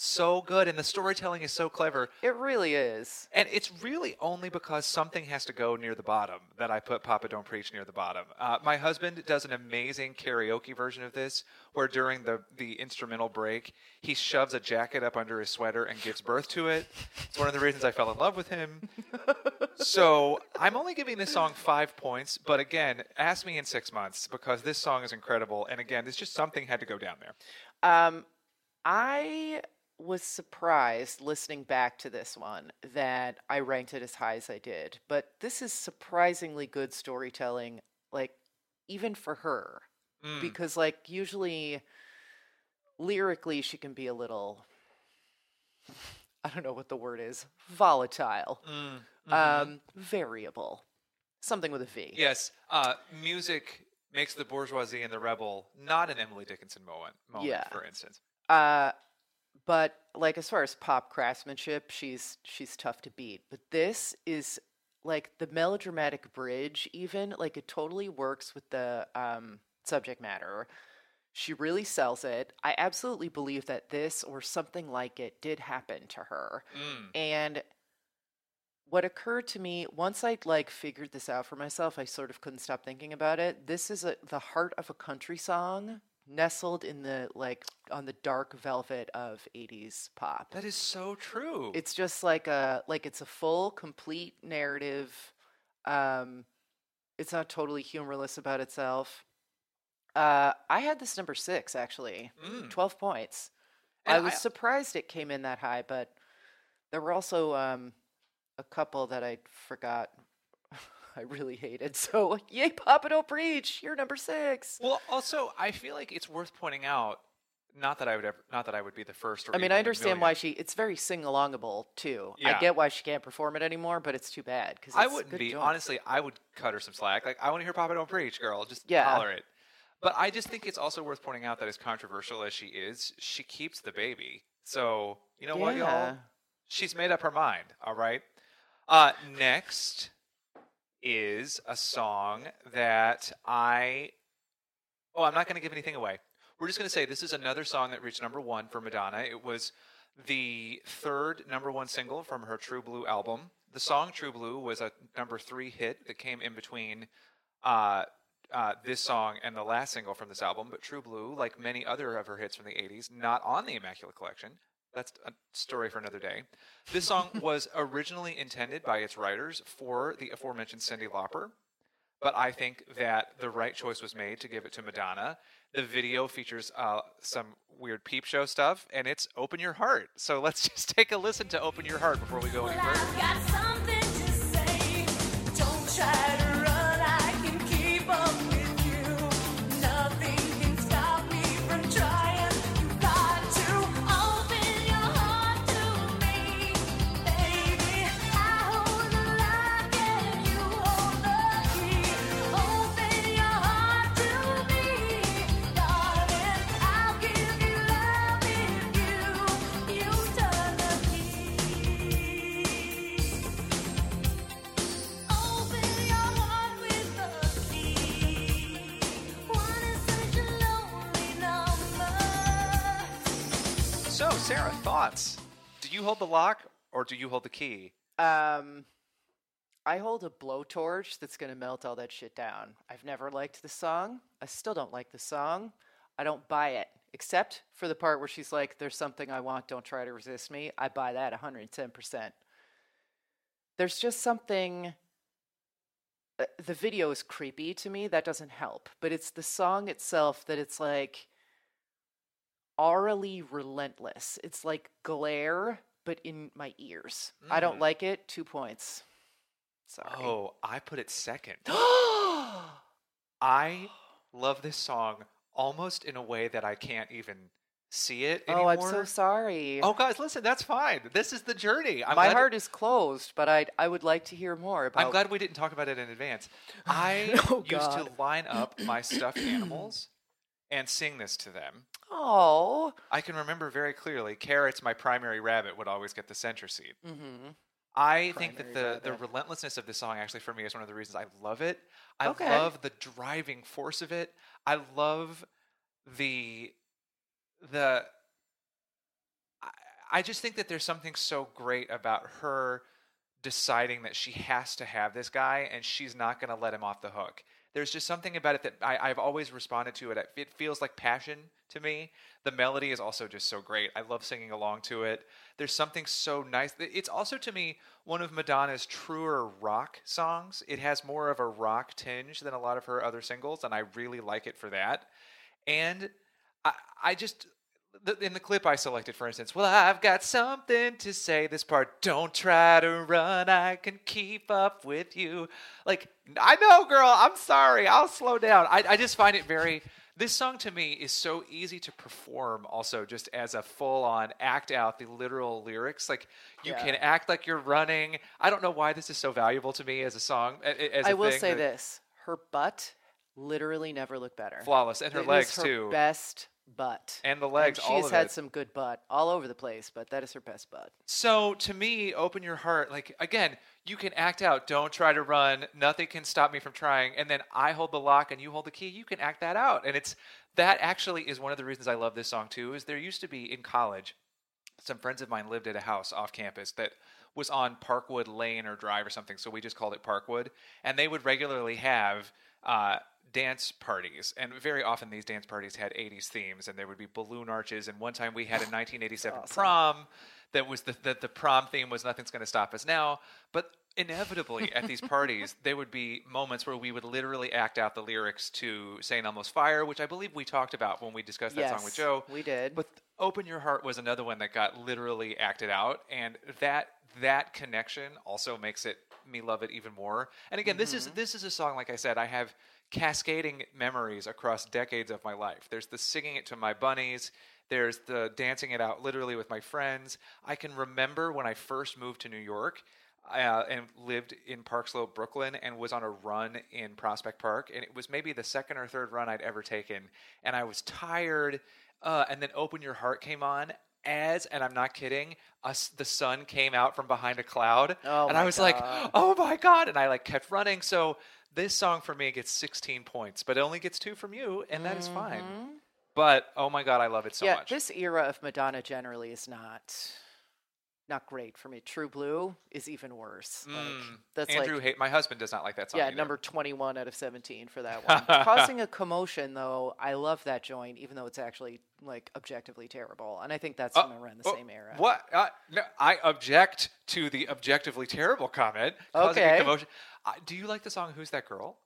So good, and the storytelling is so clever.
It really is.
And it's really only because something has to go near the bottom that I put Papa Don't Preach near the bottom. Uh, my husband does an amazing karaoke version of this, where during the, the instrumental break, he shoves a jacket up under his sweater and gives birth to it. It's one of the reasons I fell in love with him. so I'm only giving this song five points, but again, ask me in six months because this song is incredible. And again, it's just something had to go down there.
Um, I was surprised listening back to this one that I ranked it as high as I did. But this is surprisingly good storytelling, like even for her,
Mm.
because like usually lyrically she can be a little. [laughs] I don't know what the word is. Volatile,
Mm.
um, variable, something with a V.
Yes, uh, music makes the bourgeoisie and the rebel not an Emily Dickinson moment, moment
Yeah.
for instance.
Uh, but like as far as pop craftsmanship, she's she's tough to beat. But this is like the melodramatic bridge, even like it totally works with the um, subject matter. She really sells it. I absolutely believe that this or something like it did happen to her.
Mm.
And what occurred to me once I'd like figured this out for myself, I sort of couldn't stop thinking about it. This is a, the heart of a country song nestled in the like on the dark velvet of 80s pop.
That is so true.
It's just like a like it's a full complete narrative. Um it's not totally humorless about itself. Uh I had this number 6 actually.
Mm.
12 points.
And
I was
I-
surprised it came in that high, but there were also um, a couple that I forgot. I really hated. [laughs] So, yay, Papa Don't Preach! You're number six.
Well, also, I feel like it's worth pointing out. Not that I would ever, not that I would be the first. Or
I mean, I understand why she. It's very sing alongable too.
Yeah.
I get why she can't perform it anymore, but it's too bad because
I wouldn't be honestly. I would cut her some slack. Like I want to hear Papa Don't Preach, girl. Just
Yeah.
holler it. But I just think it's also worth pointing out that as controversial as she is, she keeps the baby. So you know what, y'all? She's made up her mind. All right. Uh, next is a song that I. Oh, I'm not going to give anything away. We're just going to say this is another song that reached number one for Madonna. It was the third number one single from her True Blue album. The song True Blue was a number three hit that came in between uh, uh, this song and the last single from this album. But True Blue, like many other of her hits from the 80s, not on the Immaculate Collection. That's a story for another day. This song [laughs] was originally intended by its writers for the aforementioned Cyndi Lauper, but I think that the right choice was made to give it to Madonna. The video features uh, some weird peep show stuff, and it's Open Your Heart. So let's [laughs] just take a listen to Open Your Heart before we go any
Well,
further.
I've
thoughts? Do you hold the lock or do you hold the key?
Um, I hold a blowtorch that's gonna melt all that shit down. I've never liked the song. I still don't like the song. I don't buy it, except for the part where she's like, "There's something I want. Don't try to resist me." I buy that 110 percent. There's just something. uh, The video is creepy to me. That doesn't help. But it's the song itself that it's like aurally relentless. It's like glare, but in my ears. I don't
Mm.
like it. Two points. Sorry.
Oh, I put it second. [gasps] I love this song almost in a way that I can't even see it anymore. oh.
I'm so sorry.
Oh, guys, listen, that's fine. This is the journey. I'm
my heart is closed, but I I would like to hear more about.
I'm glad we didn't talk about it in advance. [sighs] I
Oh,
used to line up my stuffed [clears throat] animals and sing this to them.
Oh.
I can remember very clearly. Carrots, my primary rabbit, would always get the center seat.
Mm-hmm.
I think that
Primary
the, the relentlessness of this song actually for me is one of the reasons I love it. I
Okay.
love the driving force of it. I love the the I, I just think that there's something so great about her deciding that she has to have this guy and she's not going to let him off the hook. There's just something about it that I, I've always responded to it. It feels like passion to me. The melody is also just so great. I love singing along to it. There's something so nice. It's also to me one of Madonna's truer rock songs. It has more of a rock tinge than a lot of her other singles, and I really like it for that. And I, I just the, in the clip I selected, for instance, well, I've got something to say. This part, don't try to run, I can keep up with you. Like, I know, girl, I'm sorry, I'll slow down. I, I just find it very. This song to me is so easy to perform, also, just as a full on act out the literal lyrics. Like, you
Yeah.
can act like you're running. I don't know why this is so valuable to me as a song. a- a- As
I will say
that-
this: her butt literally never looked better.
Flawless. And her
It
legs,
her
too.
Best butt.
And the legs,
She's
all of
had
it.
some good butt all over the place, but that is her best butt.
So to me, open your heart. Like again, you can act out. Don't try to run. Nothing can stop me from trying. And then I hold the lock and you hold the key. You can act that out. And it's that actually is one of the reasons I love this song too. Is there used to be in college, some friends of mine lived at a house off campus that was on Parkwood Lane or Drive or something. So we just called it Parkwood. And they would regularly have. Uh, dance parties and very often these dance parties had 80s themes and there would be balloon arches and one time we had a [laughs] 1987
Awesome.
prom that was the that the prom theme was nothing's going to stop us now. But inevitably at these parties, there would be moments where we would literally act out the lyrics to "St. Elmo's Fire," which I believe we talked about when we discussed that song with Joe.
we did.
But "Open Your Heart" was another one that got literally acted out, and that that connection also makes it me love it even more. And again, this
Mm-hmm.
is this is a song like I said, I have cascading memories across decades of my life. There's the singing it to my bunnies. There's the dancing it out literally with my friends. I can remember when I first moved to New York uh, and lived in Park Slope, Brooklyn, and was on a run in Prospect Park. And it was maybe the second or third run I'd ever taken. And I was tired. Uh, and then Open Your Heart came on. As, and I'm not kidding, us, the sun came out from behind a cloud.
Oh
and I was like, oh my God. And I like kept running. So this song for me gets 16 points, but it only gets two from you. And that is fine. But oh my God, I love it so
yeah,
much.
this era of Madonna generally is not not great for me. True Blue is even worse. Like, that's
Mm. Andrew,
like
hate, my husband does not like that song.
yeah,
either.
number 21 out of 17 for that one. [laughs] Causing a commotion though, I love that joint even though it's actually like objectively terrible. And I think that's from around the
Oh,
same era.
What? Uh, no, I object to the objectively terrible comment. causing a commotion. Uh, do you like the song "Who's That Girl"?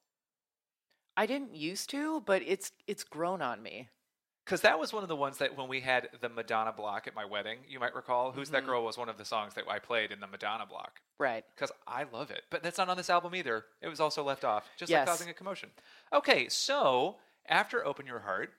I didn't used to, but it's it's grown on me.
Because that was one of the ones that when we had the Madonna block at my wedding, you might recall. "Who's
Mm-hmm.
That Girl" was one of the songs that I played in the Madonna block.
Right.
because I love it. But that's not on this album either. It was also left off, just
Yes.
like causing a commotion. Okay, so after "Open Your Heart,"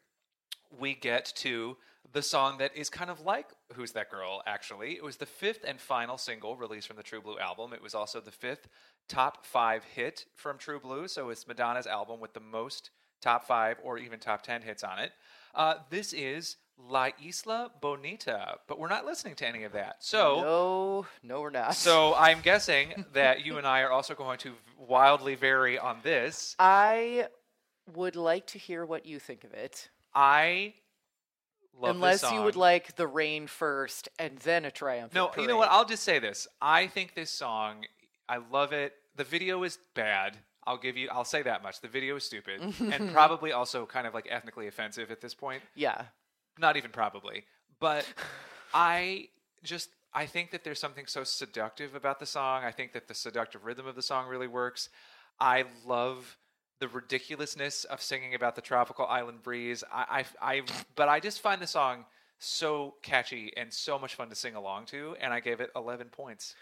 we get to the song that is kind of like "Who's That Girl." Actually, it was the fifth and final single released from the True Blue album. It was also the fifth top five hit from True Blue, so it's Madonna's album with the most top five or even top ten hits on it. Uh, this is La Isla Bonita, but we're not listening to any of that. So.
No, no, we're not.
So [laughs] I'm guessing that you and I are also going to wildly vary on this.
I would like to hear what you think of it.
I love
Unless you would like the rain first and then a triumphant
No, you know what? I'll just say this. I think this song, I love it. The video is bad. I'll give you. I'll say that much. The video is stupid [laughs] and probably also kind of like ethnically offensive at this point.
Yeah.
Not even probably, but [laughs] I just I think that there's something so seductive about the song. I think that the seductive rhythm of the song really works. I love the ridiculousness of singing about the tropical island breeze. I, I, I but I just find the song so catchy and so much fun to sing along to, and I gave it 11 points.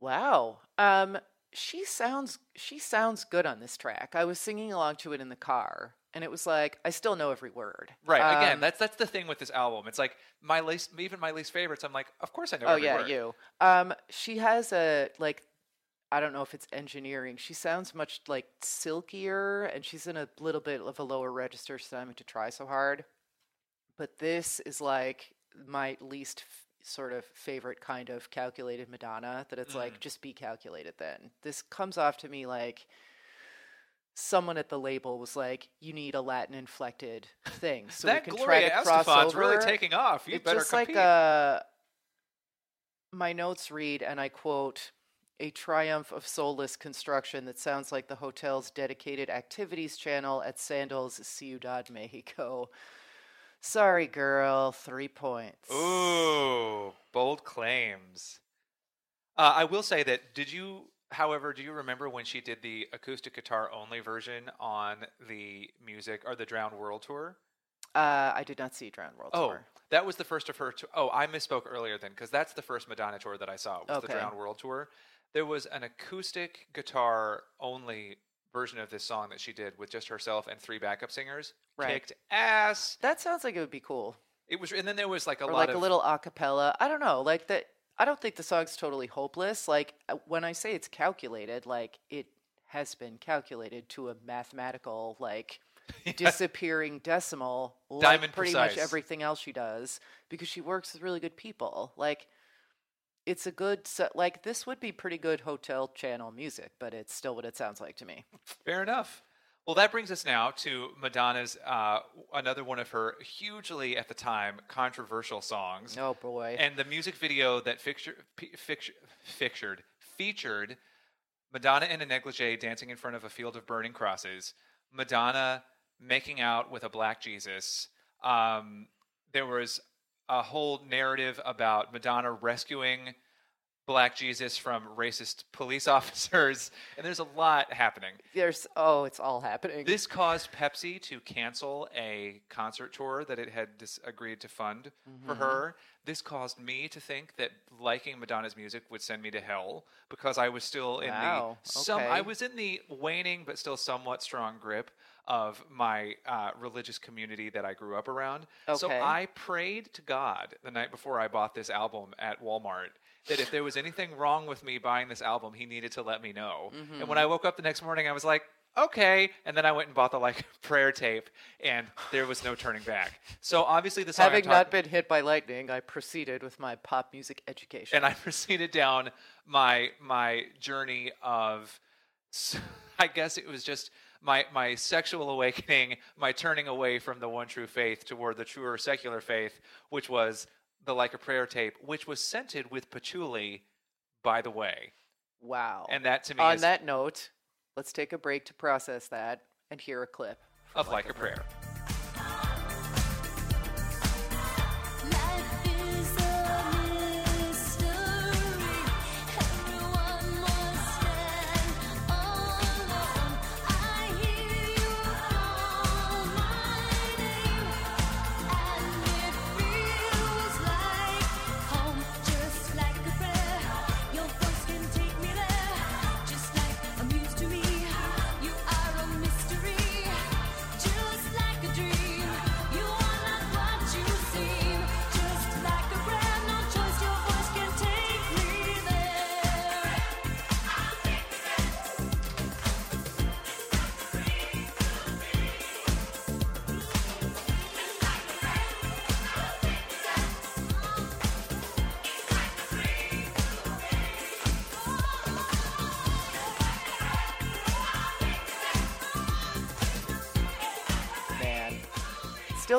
Wow. Um, she sounds she sounds good on this track. I was singing along to it in the car, and it was like I still know every word.
Right. Again,
Um,
that's that's the thing with this album. It's like my least, even my least favorites. I'm like, of course I know.
oh yeah,
word.
you. Um, she has a like. I don't know if it's engineering. She sounds much like silkier, and she's in a little bit of a lower register, so I don't to try so hard. But this is like my least sort of favorite kind of calculated Madonna. That it's
Mm.
like just be calculated. Then this comes off to me like someone at the label was like, "You need a Latin inflected thing, so
that
we can
Gloria
try to cross
Estefan's
over."
really taking off. You
it's
better
just
compete.
like uh my notes read and i quote a triumph of soulless construction that sounds like the hotel's dedicated activities channel at sandals ciudad mexico sorry girl three points
Ooh, bold claims. Uh, I will say that. Did you, however, do you remember when she did the acoustic guitar only version on the music or the Drowned World tour?
uh, i did not see drowned world
Oh,
tour
that was the first of her. Tour. Oh, I misspoke earlier then because that's the first Madonna tour that I saw. Was the Drowned World tour. There was an acoustic guitar only version of this song that she did with just herself and three backup singers.
Right.
Kicked ass.
that sounds like it would be cool
It was, and then there was like a
or
lot
like
of
a little a cappella i don't know like that i don't think the song's totally hopeless like uh, when i say it's calculated like it has been calculated to a mathematical like [laughs] disappearing decimal like
Diamond
pretty
precise.
much everything else she does because she works with really good people like it's a good like this would be pretty good hotel channel music but it's still what it sounds like to me
Fair enough. Well, that brings us now to Madonna's uh, another one of her hugely at the time controversial songs,
oh boy
and the music video that fixture, p- fixture, fixtured featured Madonna in a negligee dancing in front of a field of burning crosses, Madonna making out with a black Jesus. Um, there was a whole narrative about Madonna rescuing Black Jesus from racist police [laughs] officers, and there's a lot happening.
There's oh, it's all happening.
This caused Pepsi to cancel a concert tour that it had dis- agreed to fund for
Mm-hmm.
her. This caused me to think that liking Madonna's music would send me to hell because I was still in
Wow,
the some. I was in the waning but still somewhat strong grip of my uh, religious community that I grew up around. So I prayed to God the night before I bought this album at Walmart that if there was anything wrong with me buying this album, he needed to let me know. And
Mm-hmm.
when I woke up the next morning, I was like, okay. And then I went and bought the like [laughs] prayer tape, and there was no turning back. So obviously, the song
Having
talking-
not been hit by lightning, I proceeded with my pop music education.
and I [laughs] proceeded down my my journey of, [laughs] I guess it was just my my sexual awakening, my turning away from the one true faith toward the truer secular faith, which was the like a prayer tape, which was scented with patchouli, by the way,
wow.
and that to me
On
is
that note, let's take a break to process that and hear a clip.
of like a prayer.
Life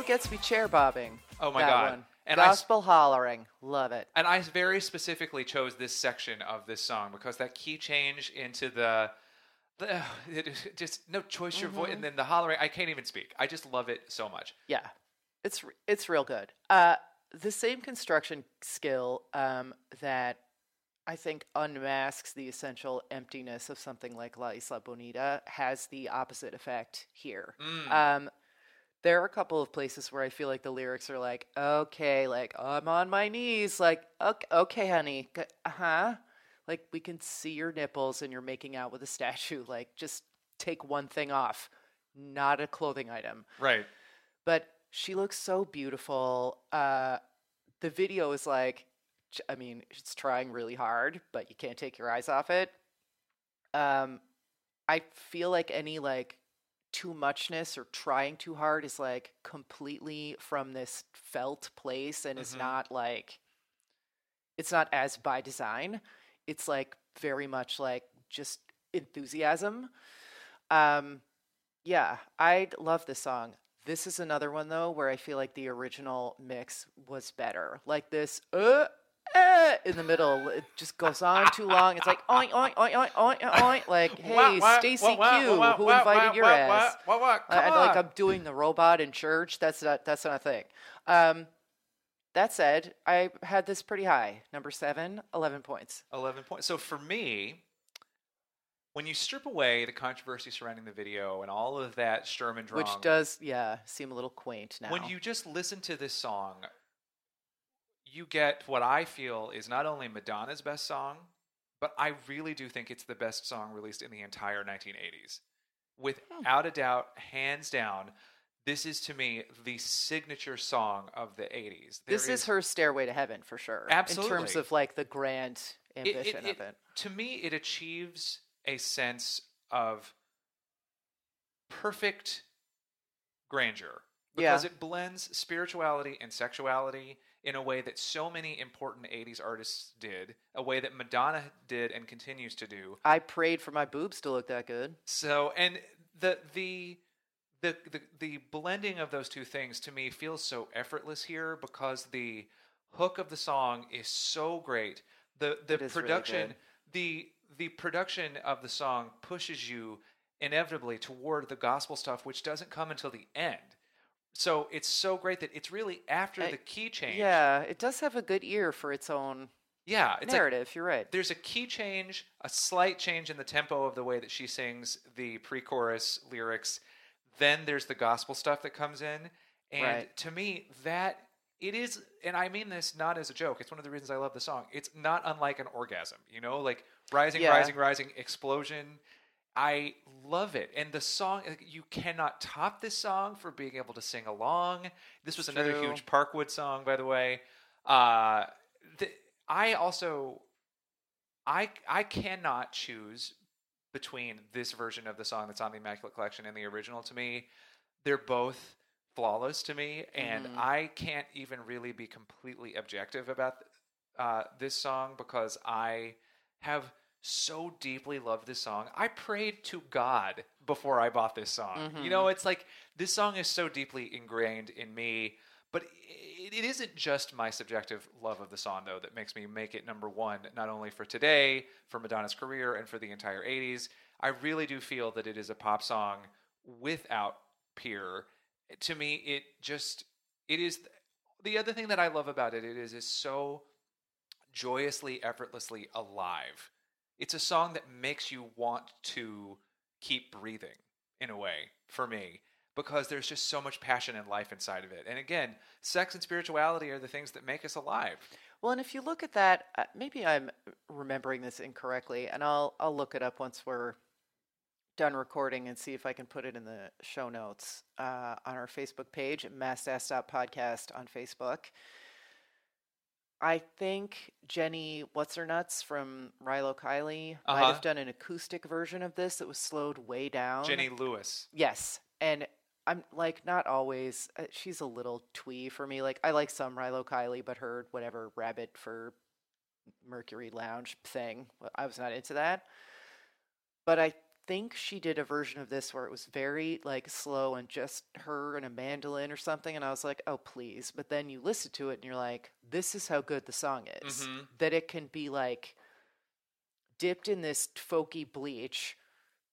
gets me chair bobbing.
Oh my
that
God.
One.
And I
Gospel hollering, love it.
And I very specifically chose this section of this song because that key change into the, the [sighs] just no choice your voice, and then the hollering. I can't even speak. I just love it so much.
Yeah, it's it's real good. Uh, the same construction skill um, that I think unmasks the essential emptiness of something like La Isla Bonita has the opposite effect here. Um, there are a couple of places where I feel like the lyrics are like, okay, like I'm on my knees, like okay, okay honey, uh huh, like we can see your nipples and you're making out with a [laughs] statue. Like just take one thing off, not a clothing item
Right.
but she looks so beautiful. Uh, the video is like, I mean, it's trying really hard, but you can't take your eyes off it. Um, I feel like any like too muchness or trying too hard is like completely from this felt place and is
Mhm.
not like it's not as by design. It's like very much like just enthusiasm. Um, yeah, I love this song. This is another one though where I feel like the original mix was better. Like this, uh, eh, in the middle, it just goes on too long. It's like oink oink oink oink oink oink. Like, hey, Stacey Q, who invited your ass?
What? What?
I, I like I'm doing the robot in church. That's not that's not a thing. Um, that said, I had this pretty high. Number seven, 11 points.
11 points. So for me, when you strip away the controversy surrounding the video and all of that Sturm and Drang,
Which does, yeah, seem a little quaint now.
when you just listen to this song, you get what I feel is not only Madonna's best song, but I really do think it's the best song released in the entire 1980s. Without a doubt, hands down, this is to me the signature song of the 80s.
this is her stairway to heaven for sure. Absolutely. In terms of like the grand
it- it-
ambition
it-
of it.
To me, it achieves a sense of perfect grandeur because
Yeah.
it blends spirituality and sexuality in a way that so many important 80s artists did, a way that Madonna did and continues to do.
I prayed for my boobs to look that good.
So, and the the the the, the blending of those two things to me feels so effortless here because the hook of the song is so great. The the
really
production
good.
the the production of the song pushes you inevitably toward the gospel stuff which doesn't come until the end. So it's so great that it's really after
I-
the key change.
Yeah, it does have a good ear for its own
Yeah. It's like
narrative. You're right.
there's a key change, a slight change in the tempo of the way that she sings the pre-chorus lyrics. Then there's the gospel stuff that comes in, and
Right.
to me, that it is, and I mean this not as a joke. It's one of the reasons I love the song. It's not unlike an orgasm, you know, like rising,
Yeah.
rising, rising, explosion. I love it, and the song you cannot top this song for being able to sing along. This was another
True.
huge Parkwood song, by the way. Uh, the, I also I I cannot choose between this version of the song that's on the Immaculate Collection and the original. To me, they're both flawless to me, and
Mhm.
I can't even really be completely objective about uh, this song because I have so deeply loved this song. I prayed to God before I bought this song. You mm-hmm. know, it's like this song is so deeply ingrained in me. But it, it isn't just my subjective love of the song, though, that makes me make it number one, not only for today, for Madonna's career, and for the entire 80s. I really do feel that it is a pop song without peer. To me, it just, it is, the other thing that I love about it, it is, is so joyously, effortlessly alive. It's a song that makes you want to keep breathing in a way for me because there's just so much passion and life inside of it. And again, sex and spirituality are the things that make us alive.
Well, and if you look at that, uh, maybe I'm remembering this incorrectly, and I'll I'll look it up once we're done recording and see if I can put it in the show notes uh, on our Facebook page, Podcast on Facebook. I think Jenny What's Her Nuts from Rilo Kiley might
Uh-huh.
have done an acoustic version of this that was slowed way down.
Jenny Lewis.
Yes, and I'm like not always. Uh, she's a little twee for me. Like I like some Rilo Kiley, but her whatever Rabbit Fur Mercury Lounge thing, I was not into that. But I think she did a version of this where it was very like slow and just her and a mandolin or something, and I was like, oh please. But then you listen to it and you're like, this is how good the song is.
Mhm.
That it can be like dipped in this folky bleach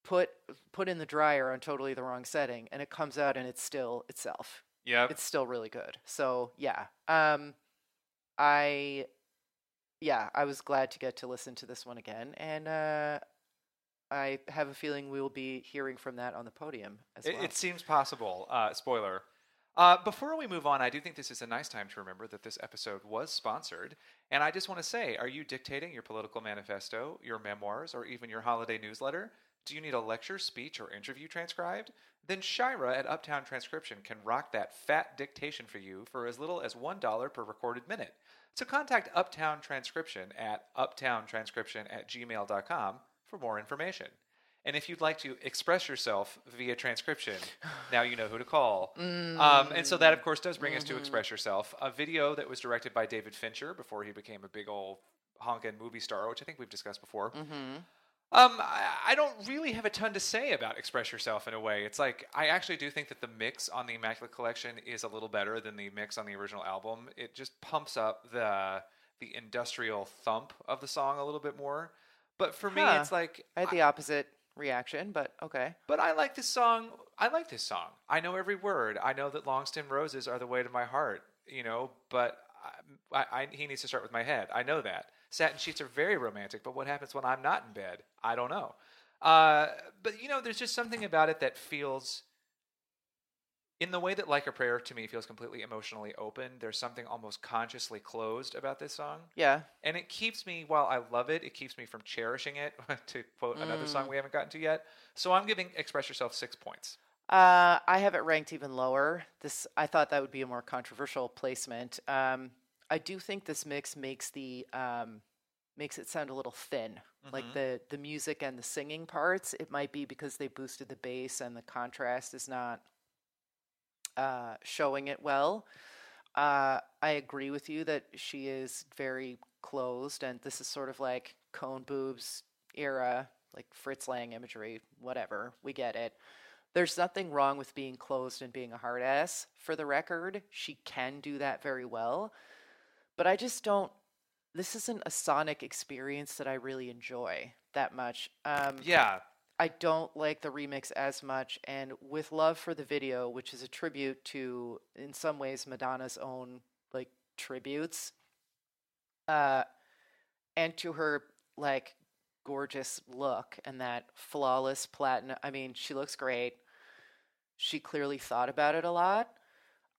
put put in the dryer on totally the wrong setting and it comes out and it's still itself
yeah
it's still really good so yeah um i yeah i was glad to get to listen to this one again and uh i have a feeling we will be hearing from that on the podium as
It,
well
it seems possible. Uh, spoiler. Uh, before we move on, I do think this is a nice time to remember that this episode was sponsored. And I just want to say are you dictating your political manifesto, your memoirs, or even your holiday newsletter? Do you need a lecture, speech, or interview transcribed? Then Shira at Uptown Transcription can rock that fat dictation for you for as little as $1 per recorded minute. So contact Uptown Transcription at uptowntranscription at gmail.com for more information. And if you'd like to express yourself via transcription, now you know who to call. Um, and so that, of course, does bring us to Express Yourself, a video that was directed by David Fincher before he became a big old honkin' movie star, which I think we've discussed before. Um, I, I don't really have a ton to say about Express Yourself in a way. It's like I actually do think that the mix on the Immaculate Collection is a little better than the mix on the original album. It just pumps up the the industrial thump of the song a little bit more. But for me,
Huh.
it's like
i had the opposite reaction but okay
but I like this song. I like this song. I know every word. I know that long stem roses are the way to my heart. You know, but I, I, I, he needs to start with my head. I know that. Satin sheets are very romantic, but what happens when I'm not in bed? I don't know. Uh, but you know, there's just something about it that feels, in the way that "Like a Prayer" to me feels completely emotionally open. There's something almost consciously closed about this song
yeah
and it keeps me while i love it it keeps me from cherishing it [laughs] to quote another song we haven't gotten to yet so i'm giving express yourself six points
Uh, I have it ranked even lower. This I thought that would be a more controversial placement. Um, I do think this mix makes the um, makes it sound a little thin. Like the the music and the singing parts, it might be because they boosted the bass and the contrast is not uh, showing it well. Uh, I agree with you that she is very closed, and this is sort of like cone boobs era, like Fritz Lang imagery, whatever. We get it. There's nothing wrong with being closed and being a hard ass. For the record, she can do that very well. But I just don't. This isn't a sonic experience that I really enjoy that much. Um,
yeah
I don't like the remix as much. And with love for the video, which is a tribute to, in some ways, Madonna's own like tributes, uh, and to her like gorgeous look and that flawless platinum. I mean, she looks great. She clearly thought about it a lot.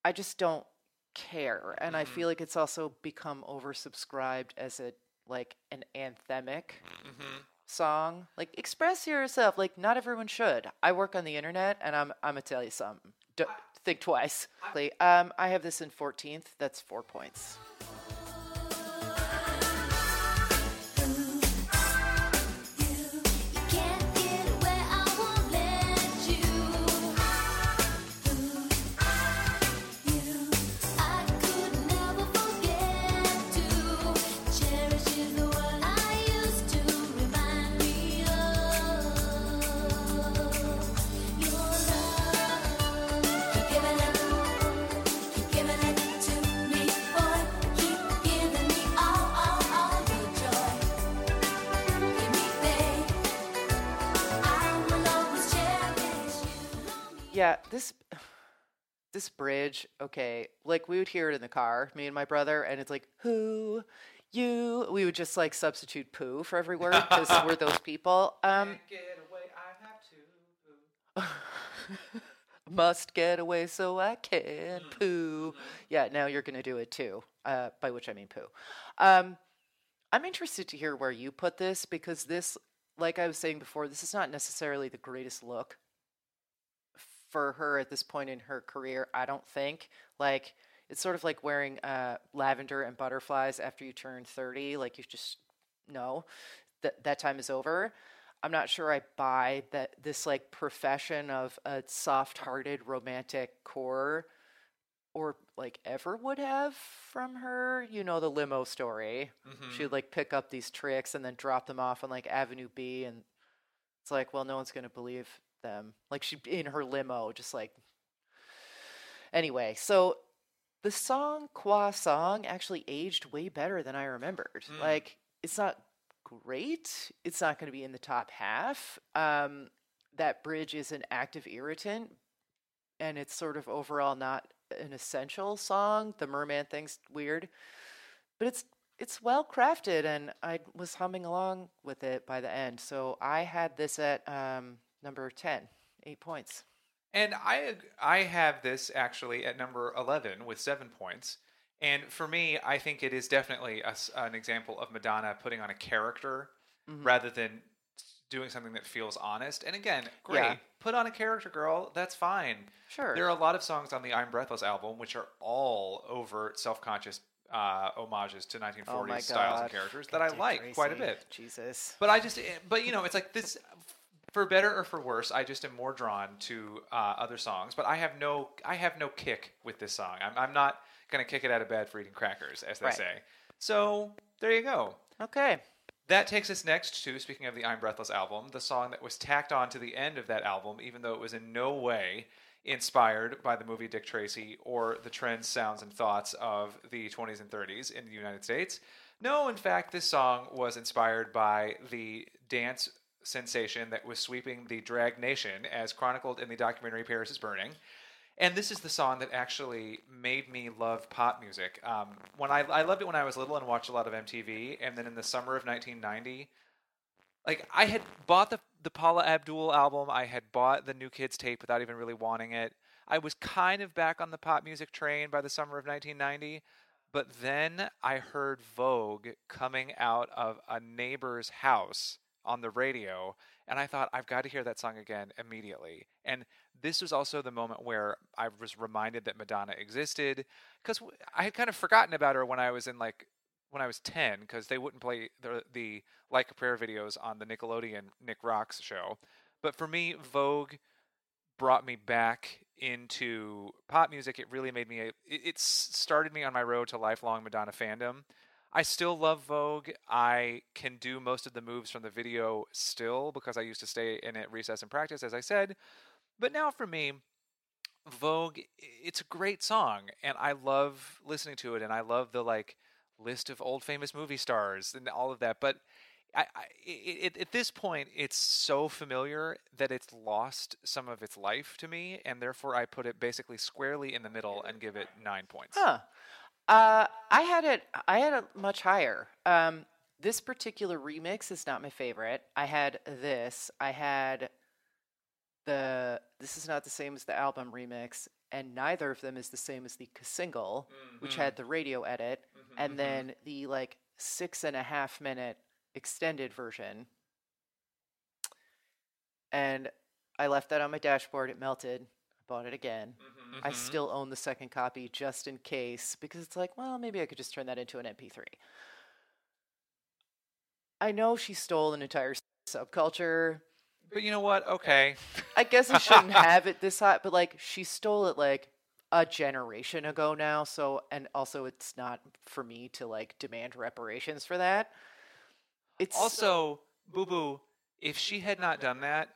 I just don't care, and I
Mhm.
feel like it's also become oversubscribed as a like an anthemic
hmm
song. Like express yourself. Like not everyone should. I work on the internet, and I'm I'm gonna tell you something. D- think twice. Like, Um, I have this in 14th. That's four points. Yeah, this this bridge. Okay, like we would hear it in the car, me and my brother, and it's like who. You, we would just like substitute poo for every word because we're those [laughs] people. Um,
Get away, I have to. [laughs]
must get away so I can poo. Yeah, now you're going to do it too, uh, by which I mean poo. Um, I'm interested to hear where you put this because this, like I was saying before, this is not necessarily the greatest look for her at this point in her career. I don't think. Like, it's sort of like wearing uh, lavender and butterflies after you turn 30. Like, you just know that that time is over. I'm not sure I buy that this like profession of a soft-hearted romantic core or like ever would have from her. You know the limo story.
Mm-hmm.
She would like pick up these tricks and then drop them off on like Avenue B and it's like, well, no one's going to believe them. Like she in her limo just like Anyway, so the song Qua Song actually aged way better than I remembered.
Mm.
Like it's not great. It's not going to be in the top half. Um, that bridge is an active irritant, and it's sort of overall not an essential song. The merman thing's weird, but it's it's well crafted, and I was humming along with it by the end. So I had this at um, number 10, eight points.
And I I have this actually at number 11 with 7 points. And for me, I think it is definitely a an example of Madonna putting on a character
Mhm.
rather than doing something that feels honest. And again, great.
Yeah.
Put on a character, girl. That's fine.
Sure.
There are a lot of songs on the I'm Breathless album which are all overt self-conscious uh, homages to 1940s
oh
styles and characters that I like quite a bit.
Jesus.
But I just, eh, but you know, it's like this. [laughs] For better or for worse, I just am more drawn to uh, other songs. But I have no, I have no kick with this song. I'm, I'm not gonna kick it out of bed for eating crackers, as they
Right.
say. So there you go.
Okay.
That takes us next to, speaking of the I'm Breathless album, the song that was tacked on to the end of that album, even though it was in no way inspired by the movie Dick Tracy or the trends, sounds, and thoughts of the 20s and 30s in the United States. No, in fact, this song was inspired by the dance sensation that was sweeping the drag nation, as chronicled in the documentary Paris is Burning. And this is the song that actually made me love pop music. Um, when I, I loved it when I was little and watched a lot of MTV, and then in the summer of 1990, like I had bought the the Paula Abdul album, I had bought the New Kids tape without even really wanting it. I was kind of back on the pop music train by the summer of 1990, but then I heard Vogue coming out of a neighbor's house on the radio, and I thought I've got to hear that song again immediately. And this was also the moment where I was reminded that Madonna existed because I had kind of forgotten about her when I was in like when I was 10 because they wouldn't play the the Like a Prayer videos on the Nickelodeon Nick Rocks show. But for me, Vogue brought me back into pop music. It really made me. A, it started me on my road to lifelong Madonna fandom. I still love Vogue. I can do most of the moves from the video still because I used to stay in at recess and practice, as I said. But now for me, Vogue, it's a great song, and I love listening to it, and I love the like list of old famous movie stars and all of that. But I, I, it, at this point, it's so familiar that it's lost some of its life to me, and therefore I put it basically squarely in the middle and give it nine points.
Huh. Uh, I had it. I had it much higher. Um, this particular remix is not my favorite. I had this. I had the. This is not the same as the album remix, and neither of them is the same as the single, which had the radio edit, and then the like six and a half minute extended version. And I left that on my dashboard. It melted. I bought it again. I
Mhm.
still own the second copy just in case because it's like, well, maybe I could just turn that into an MP3. I know she stole an entire subculture.
But you know what? Okay.
I guess I shouldn't [laughs] have it this hot, but like she stole it like a generation ago now. So, and also it's not for me to like demand reparations for that. It's
Also, Boo Boo, if she had not done that,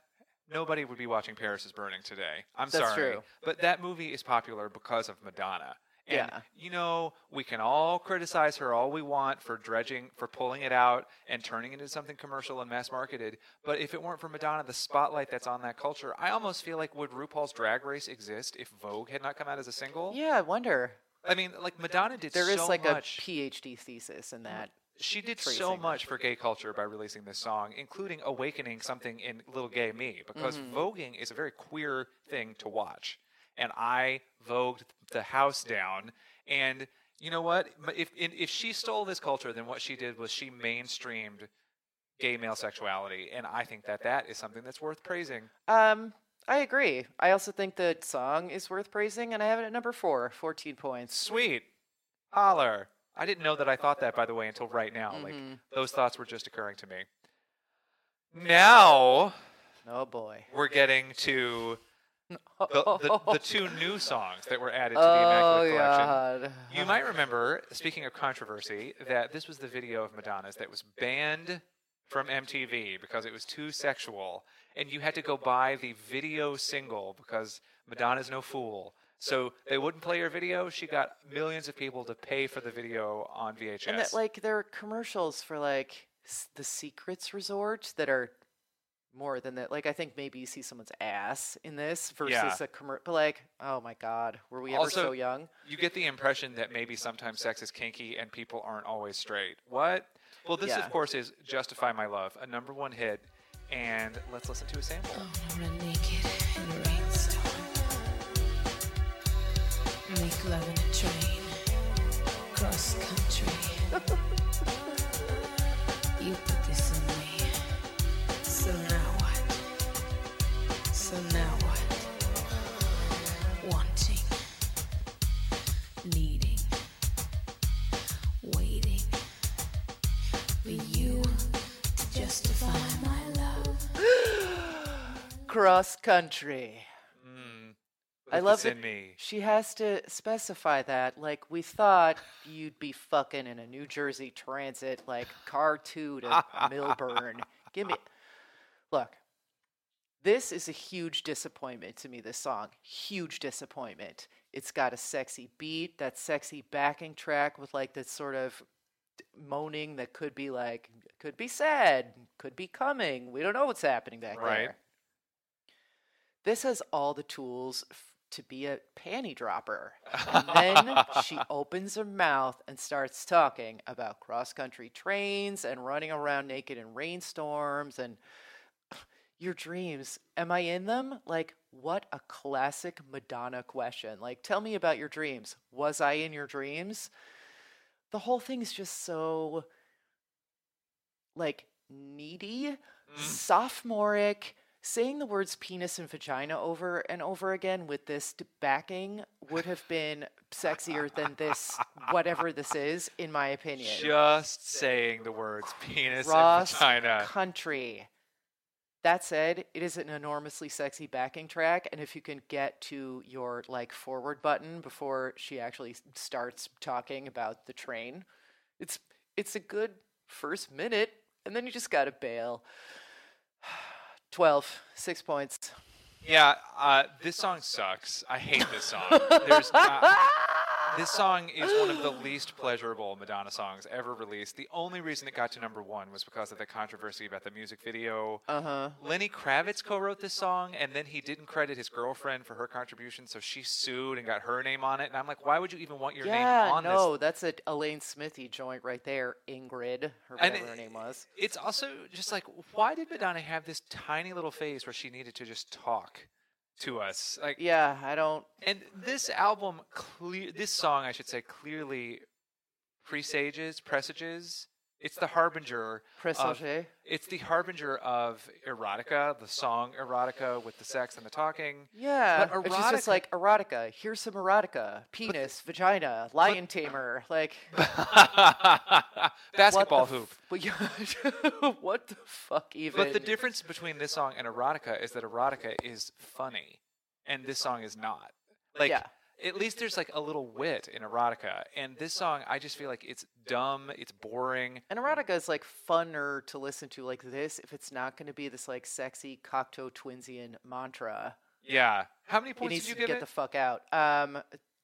nobody would be watching Paris is Burning today. I'm
That's
sorry.
true.
But that movie is popular because of Madonna. And,
Yeah.
you know, we can all criticize her all we want for dredging, for pulling it out and turning it into something commercial and mass marketed. But if it weren't for Madonna, the spotlight that's on that culture, I almost feel like would RuPaul's Drag Race exist if Vogue had not come out as a single?
yeah. I wonder.
I mean, like Madonna did
There is
so
like
much.
a PhD thesis in mm-hmm. that.
She did so much for gay culture by releasing this song, including awakening something in little gay me, because
Mm-hmm.
voguing is a very queer thing to watch. And I vogued the house down. And you know what? If if she stole this culture, then what she did was she mainstreamed gay male sexuality, and I think that that is something that's worth praising.
Um, I agree. I also think the song is worth praising, and I have it at number four, 14 points.
Sweet, holler! I didn't know that I thought that, by the way, until right now. Like
Mhm.
those thoughts were just occurring to me. Now.
Oh boy.
we're getting to [laughs] the, the, the two new songs that were added to the
oh
Immaculate Collection.
God.
You might remember, speaking of controversy, that this was the video of Madonna's that was banned from MTV because it was too sexual, and you had to go buy the video single because Madonna's no fool. So they wouldn't play her video. She got millions of people to pay for the video on VHS.
And that, like, there are commercials for like s- the Secrets Resort that are more than that. Like, I think maybe you see someone's ass in this versus
Yeah.
a commercial. But like, oh my God, were we ever
Also-
so young?
you get the impression that maybe sometimes sex is kinky and people aren't always straight. What? Well, this,
Yeah.
of course, is Justify My Love, a number one hit. And let's listen to a sample.
Oh, Run naked In a train. Cross country. you put this on me. So now what? So now what? Wanting. Needing. Waiting. For you to justify my love. [gasps]
Cross country. I love
it. me.
She has to specify that. Like we thought you'd be fucking in a New Jersey Transit, like car two to Millburn. [laughs] Give me. Look, this is a huge disappointment to me. This song, huge disappointment. It's got a sexy beat, that sexy backing track with like this sort of moaning that could be like, could be sad, could be coming. We don't know what's happening back
Right.
there. This has all the tools f- to be a panty dropper. [laughs] And then she opens her mouth and starts talking about cross country trains and running around naked in rainstorms and [sighs] your dreams. Am I in them? Like, what a classic Madonna question. Like, tell me about your dreams. Was I in your dreams? The whole thing's just so, like, needy, mm. sophomoric. Saying the words penis and vagina over and over again with this backing would have been sexier than this, whatever this is, in my opinion.
Just saying the words penis and vagina.
country. That said, it is an enormously sexy backing track, and if you can get to your like forward button before she actually starts talking about the train, it's it's a good first minute, and then you just gotta bail. 12, six points.
Yeah, uh, this song sucks. I hate this song. There's not, This song is one of the least pleasurable Madonna songs ever released. The only reason it got to number one was because of the controversy about the music video.
Uh huh.
Lenny Kravitz co-wrote this song, and then he didn't credit his girlfriend for her contribution, so she sued and got her name on it. And I'm like, why would you even want your
Yeah,
name on it?
no,
this?
that's a Elaine Smithy joint right there. Ingrid, or whatever her name was.
It's also just like, why did Madonna have this tiny little phase where she needed to just talk to us? Like,
Yeah, I don't.
and this album, clear, this song, I should say, clearly presages, presages. It's the harbinger. of- it's the harbinger of erotica, the song erotica with the sex and the talking.
Yeah,
But
it's just, like erotica. Here's some erotica. Penis, vagina, lion tamer. Like [laughs]
Basketball hoop.
But yeah, [laughs] what the fuck even?
But the difference between this song and erotica is that erotica is funny, and this song is not. Like,
Yeah.
At least there's like a little wit in erotica, and this song, I just feel like it's dumb, it's boring.
And erotica is like funner to listen to like this if it's not going to be this like sexy Cocteau Twinsian mantra.
Yeah. How many points did you
to get
it?
the fuck out. Um,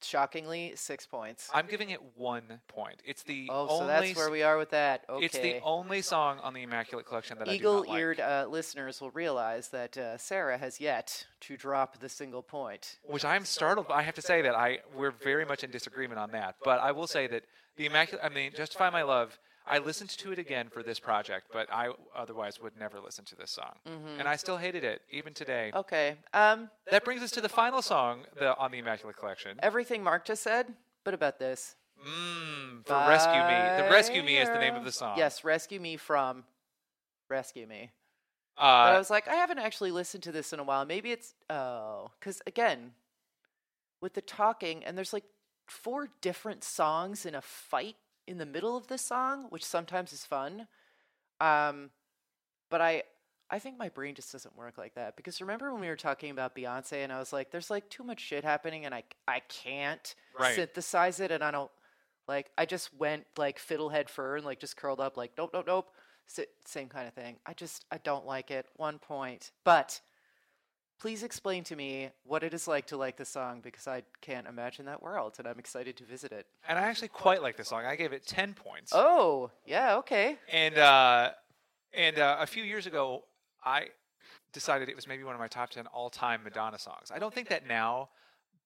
shockingly, six points.
I'm giving it one point. It's the
oh,
only.
so that's where we are with that. Okay.
It's the only song on the Immaculate Collection that I do not like.
Eagle-eared uh, listeners will realize that uh, Sarah has yet to drop the single point.
which I'm startled. by. I have to say that I we're very much in disagreement on that. But I will say that the immaculate. I mean, justify my love. I listened to it again for this project, but I otherwise would never listen to this song, and I still hated it even today.
Okay. Um,
That brings us to the final song the, on the Immaculate Collection.
everything Mark just said, but about this.
Mmm, for Rescue Me. The Rescue Me is the name of the song.
Yes, Rescue Me from Rescue Me. But I
Uh,
was like, I haven't actually listened to this in a while. Maybe it's oh, because again, with the talking, and there's like four different songs in a fight in the middle of this song, which sometimes is fun. Um, but I, I think my brain just doesn't work like that because remember when we were talking about Beyonce, and I was like, there's like too much shit happening, and I, I can't
Right.
synthesize it, and I don't like. I just went like fiddlehead fur and like just curled up, like nope, nope, nope. S- same kind of thing. I just I don't like it. One point, but please explain to me what it is like to like the song because I can't imagine that world, and I'm excited to visit it.
and I actually quite like the song. I gave it ten points.
Oh, yeah, okay.
And uh, and uh, a few years ago, I decided it was maybe one of my top ten all-time Madonna songs. I don't think that now,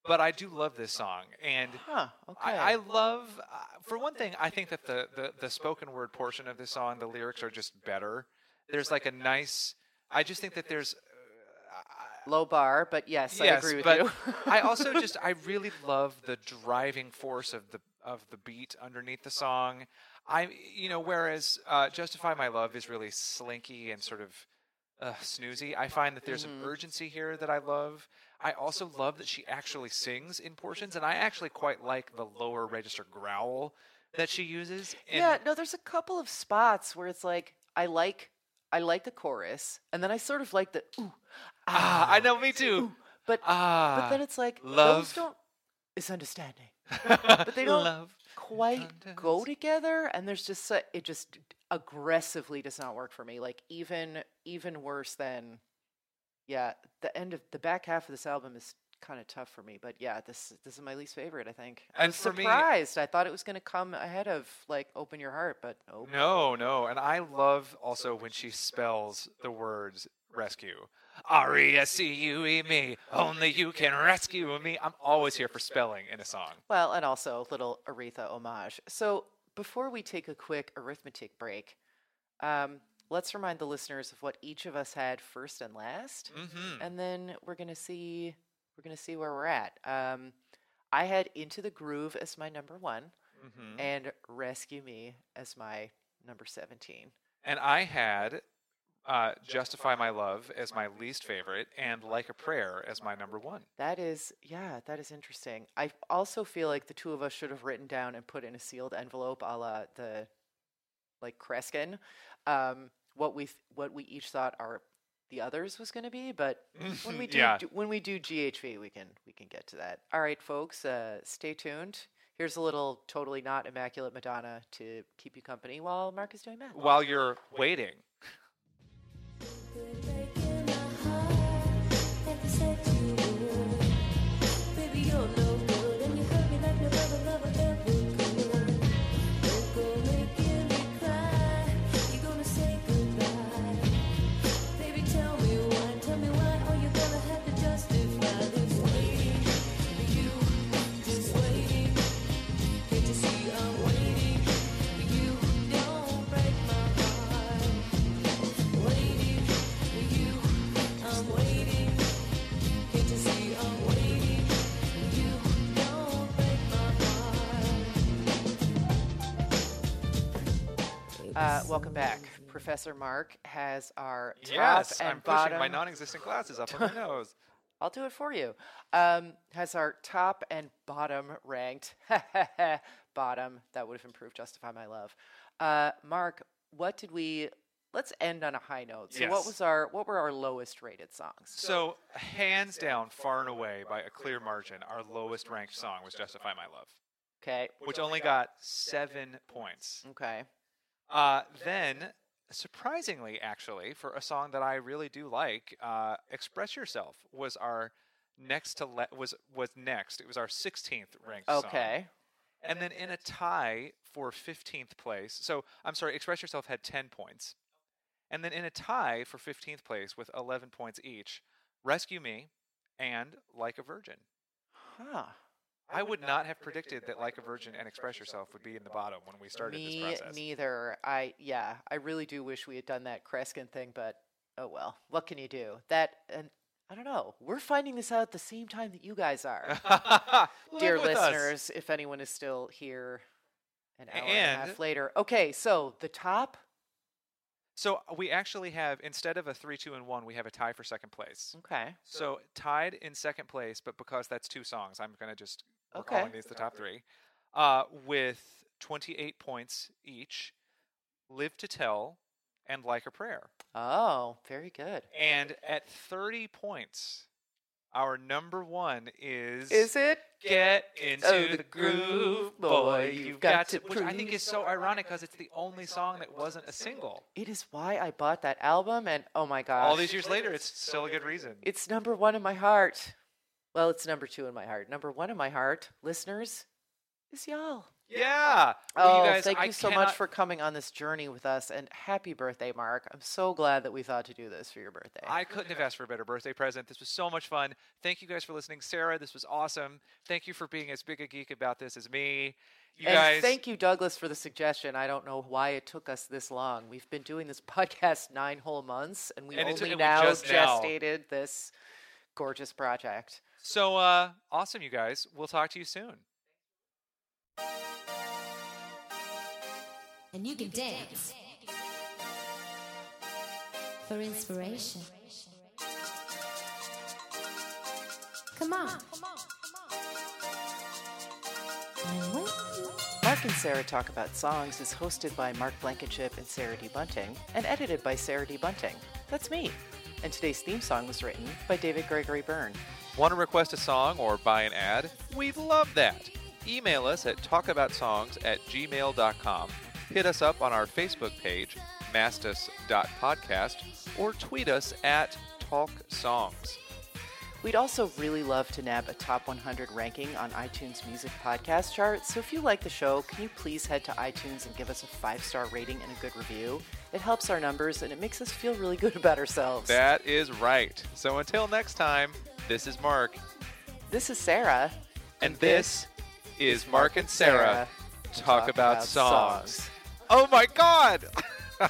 but I do love this song, and
Huh, okay.
I, I love. Uh, for one thing, I think that the, the the spoken word portion of this song, the lyrics are just better. There's like a nice. I just think that there's.
Low bar, but yes, I agree with
but
you. [laughs]
I also [laughs] just I really love the driving force of the of the beat underneath the song. I you know whereas uh, Justify My Love is really slinky and sort of uh, snoozy. I find that there's
Mm-hmm.
an urgency here that I love. I also love that she actually sings in portions, and I actually quite like the lower register growl that she uses. And
yeah, no, there's a couple of spots where it's like I like I like the chorus, and then I sort of like the ooh,
ah, I know, me too.
but
Ah,
but then it's like
love.
those don't is understanding, [laughs] but they don't
love.
quite go together, and there's just a, it just aggressively does not work for me. Like even even worse than yeah, the end of the back half of this album is kind of tough for me. But yeah, this this is my least favorite. I think.
And
was
for me-
surprised. I thought it was going to come ahead of like "Open Your Heart," but nope.
No, no. And I love also when she spells the words rescue. R E S C U E me. Only you can rescue me. I'm always here for spelling in a song.
Well, and also a little Aretha homage. So before we take a quick arithmetic break, um, let's remind the listeners of what each of us had first and last,
Mm-hmm.
and then we're gonna see we're gonna see where we're at. Um, I had Into the Groove as my number one,
Mm-hmm.
and Rescue Me as my number seventeen.
And I had uh, Justify My Love as my least favorite and Like a Prayer as my number one.
That is, yeah, that is interesting. I also feel like the two of us should have written down and put in a sealed envelope, a la the, like Kreskin, um, what we th- what we each thought our the others was going to be. But [laughs] when we do,
Yeah.
do- when we do GHV, we can we can get to that. All right, folks, uh, stay tuned. Here's a little totally not immaculate Madonna to keep you company while Mark is doing math.
While you're waiting,
welcome back. Professor Mark has our top
Yes,
and
I'm
bottom.
pushing my non-existent glasses up on my [laughs] nose.
I'll do it for you. Um, has our top and bottom ranked. [laughs] bottom. That would have improved Justify My Love. Uh, Mark, what did we? Let's end on a high note. So, what was our? What were our lowest rated songs?
So, hands down, far and away, by a clear margin, our lowest ranked song was "Justify My Love,"
Okay.
which only got seven points.
Okay.
Uh, then, surprisingly, actually, for a song that I really do like, uh, "Express Yourself" was our next to le- was was next. It was our 16th ranked song.
Okay.
And then in a tie for 15th place, so I'm sorry, Express Yourself had 10 points. And then in a tie for 15th place with 11 points each, Rescue Me and Like a Virgin.
Huh.
I would not have predicted that Like a Virgin and Express Yourself would be in the bottom when we started
Me
this process.
neither. I yeah. I really do wish we had done that Kreskin thing, but oh well. What can you do? That and I don't know. We're finding this out at the same time that you guys are. [laughs] [laughs] Dear
with us.
listeners, if anyone is still here an hour and, a half later. Okay, so the top.
So we actually have, instead of a 3 2 and 1, we have a tie for second place.
Okay.
So tied in second place, but because that's two songs, I'm going to just we're
Okay.
calling these the top three. Uh, with 28 points each, Live to Tell and Like a Prayer.
Oh, very good.
And at 30 points, our number one is
Is it?
Get into
Oh,
the,
the
groove, boy. You've got, to, which I think is so ironic because it's the only song that wasn't a single.
It is why I bought that album, and oh my gosh,
All these years later, it's still a good reason.
it's number one in my heart. Well, it's number two in my heart. Number one in my heart, listeners, is y'all.
Yeah. Well,
Oh,
you guys,
thank
I
you so
cannot-
much for coming on this journey with us, and happy birthday, Mark. I'm so glad that we thought to do this for your birthday.
I couldn't have asked for a better birthday present. This was so much fun. Thank you guys for listening. Sarah, this was awesome. Thank you for being as big a geek about this as me. You
and
guys,
thank you, Douglas, for the suggestion. I don't know why it took us this long. We've been doing this [laughs] podcast nine whole months, and we
And took-
only now
just now-
gestated this gorgeous project.
So uh, awesome, you guys. We'll talk to you soon.
And you can dance for inspiration. Come on. I'm with.
Mark and Sarah Talk About Songs is hosted by Mark Blankenship and Sarah D. Bunting and edited by Sarah D. Bunting. That's me. And today's theme song was written by David Gregory Byrne.
Want to request a song or buy an ad? We'd love that. Email us at talkaboutsongs at gmail.com. Hit us up on our Facebook page, mastus.podcast, or tweet us at talksongs.
We'd also really love to nab a top 100 ranking on iTunes Music Podcast chart. So if you like the show, can you please head to iTunes and give us a five star rating and a good review? It helps our numbers and it makes us feel really good about ourselves.
That is right. So until next time, this is Mark,
This is Sarah.
and this is Mark and Sarah talk, about, songs. Oh my God! [laughs]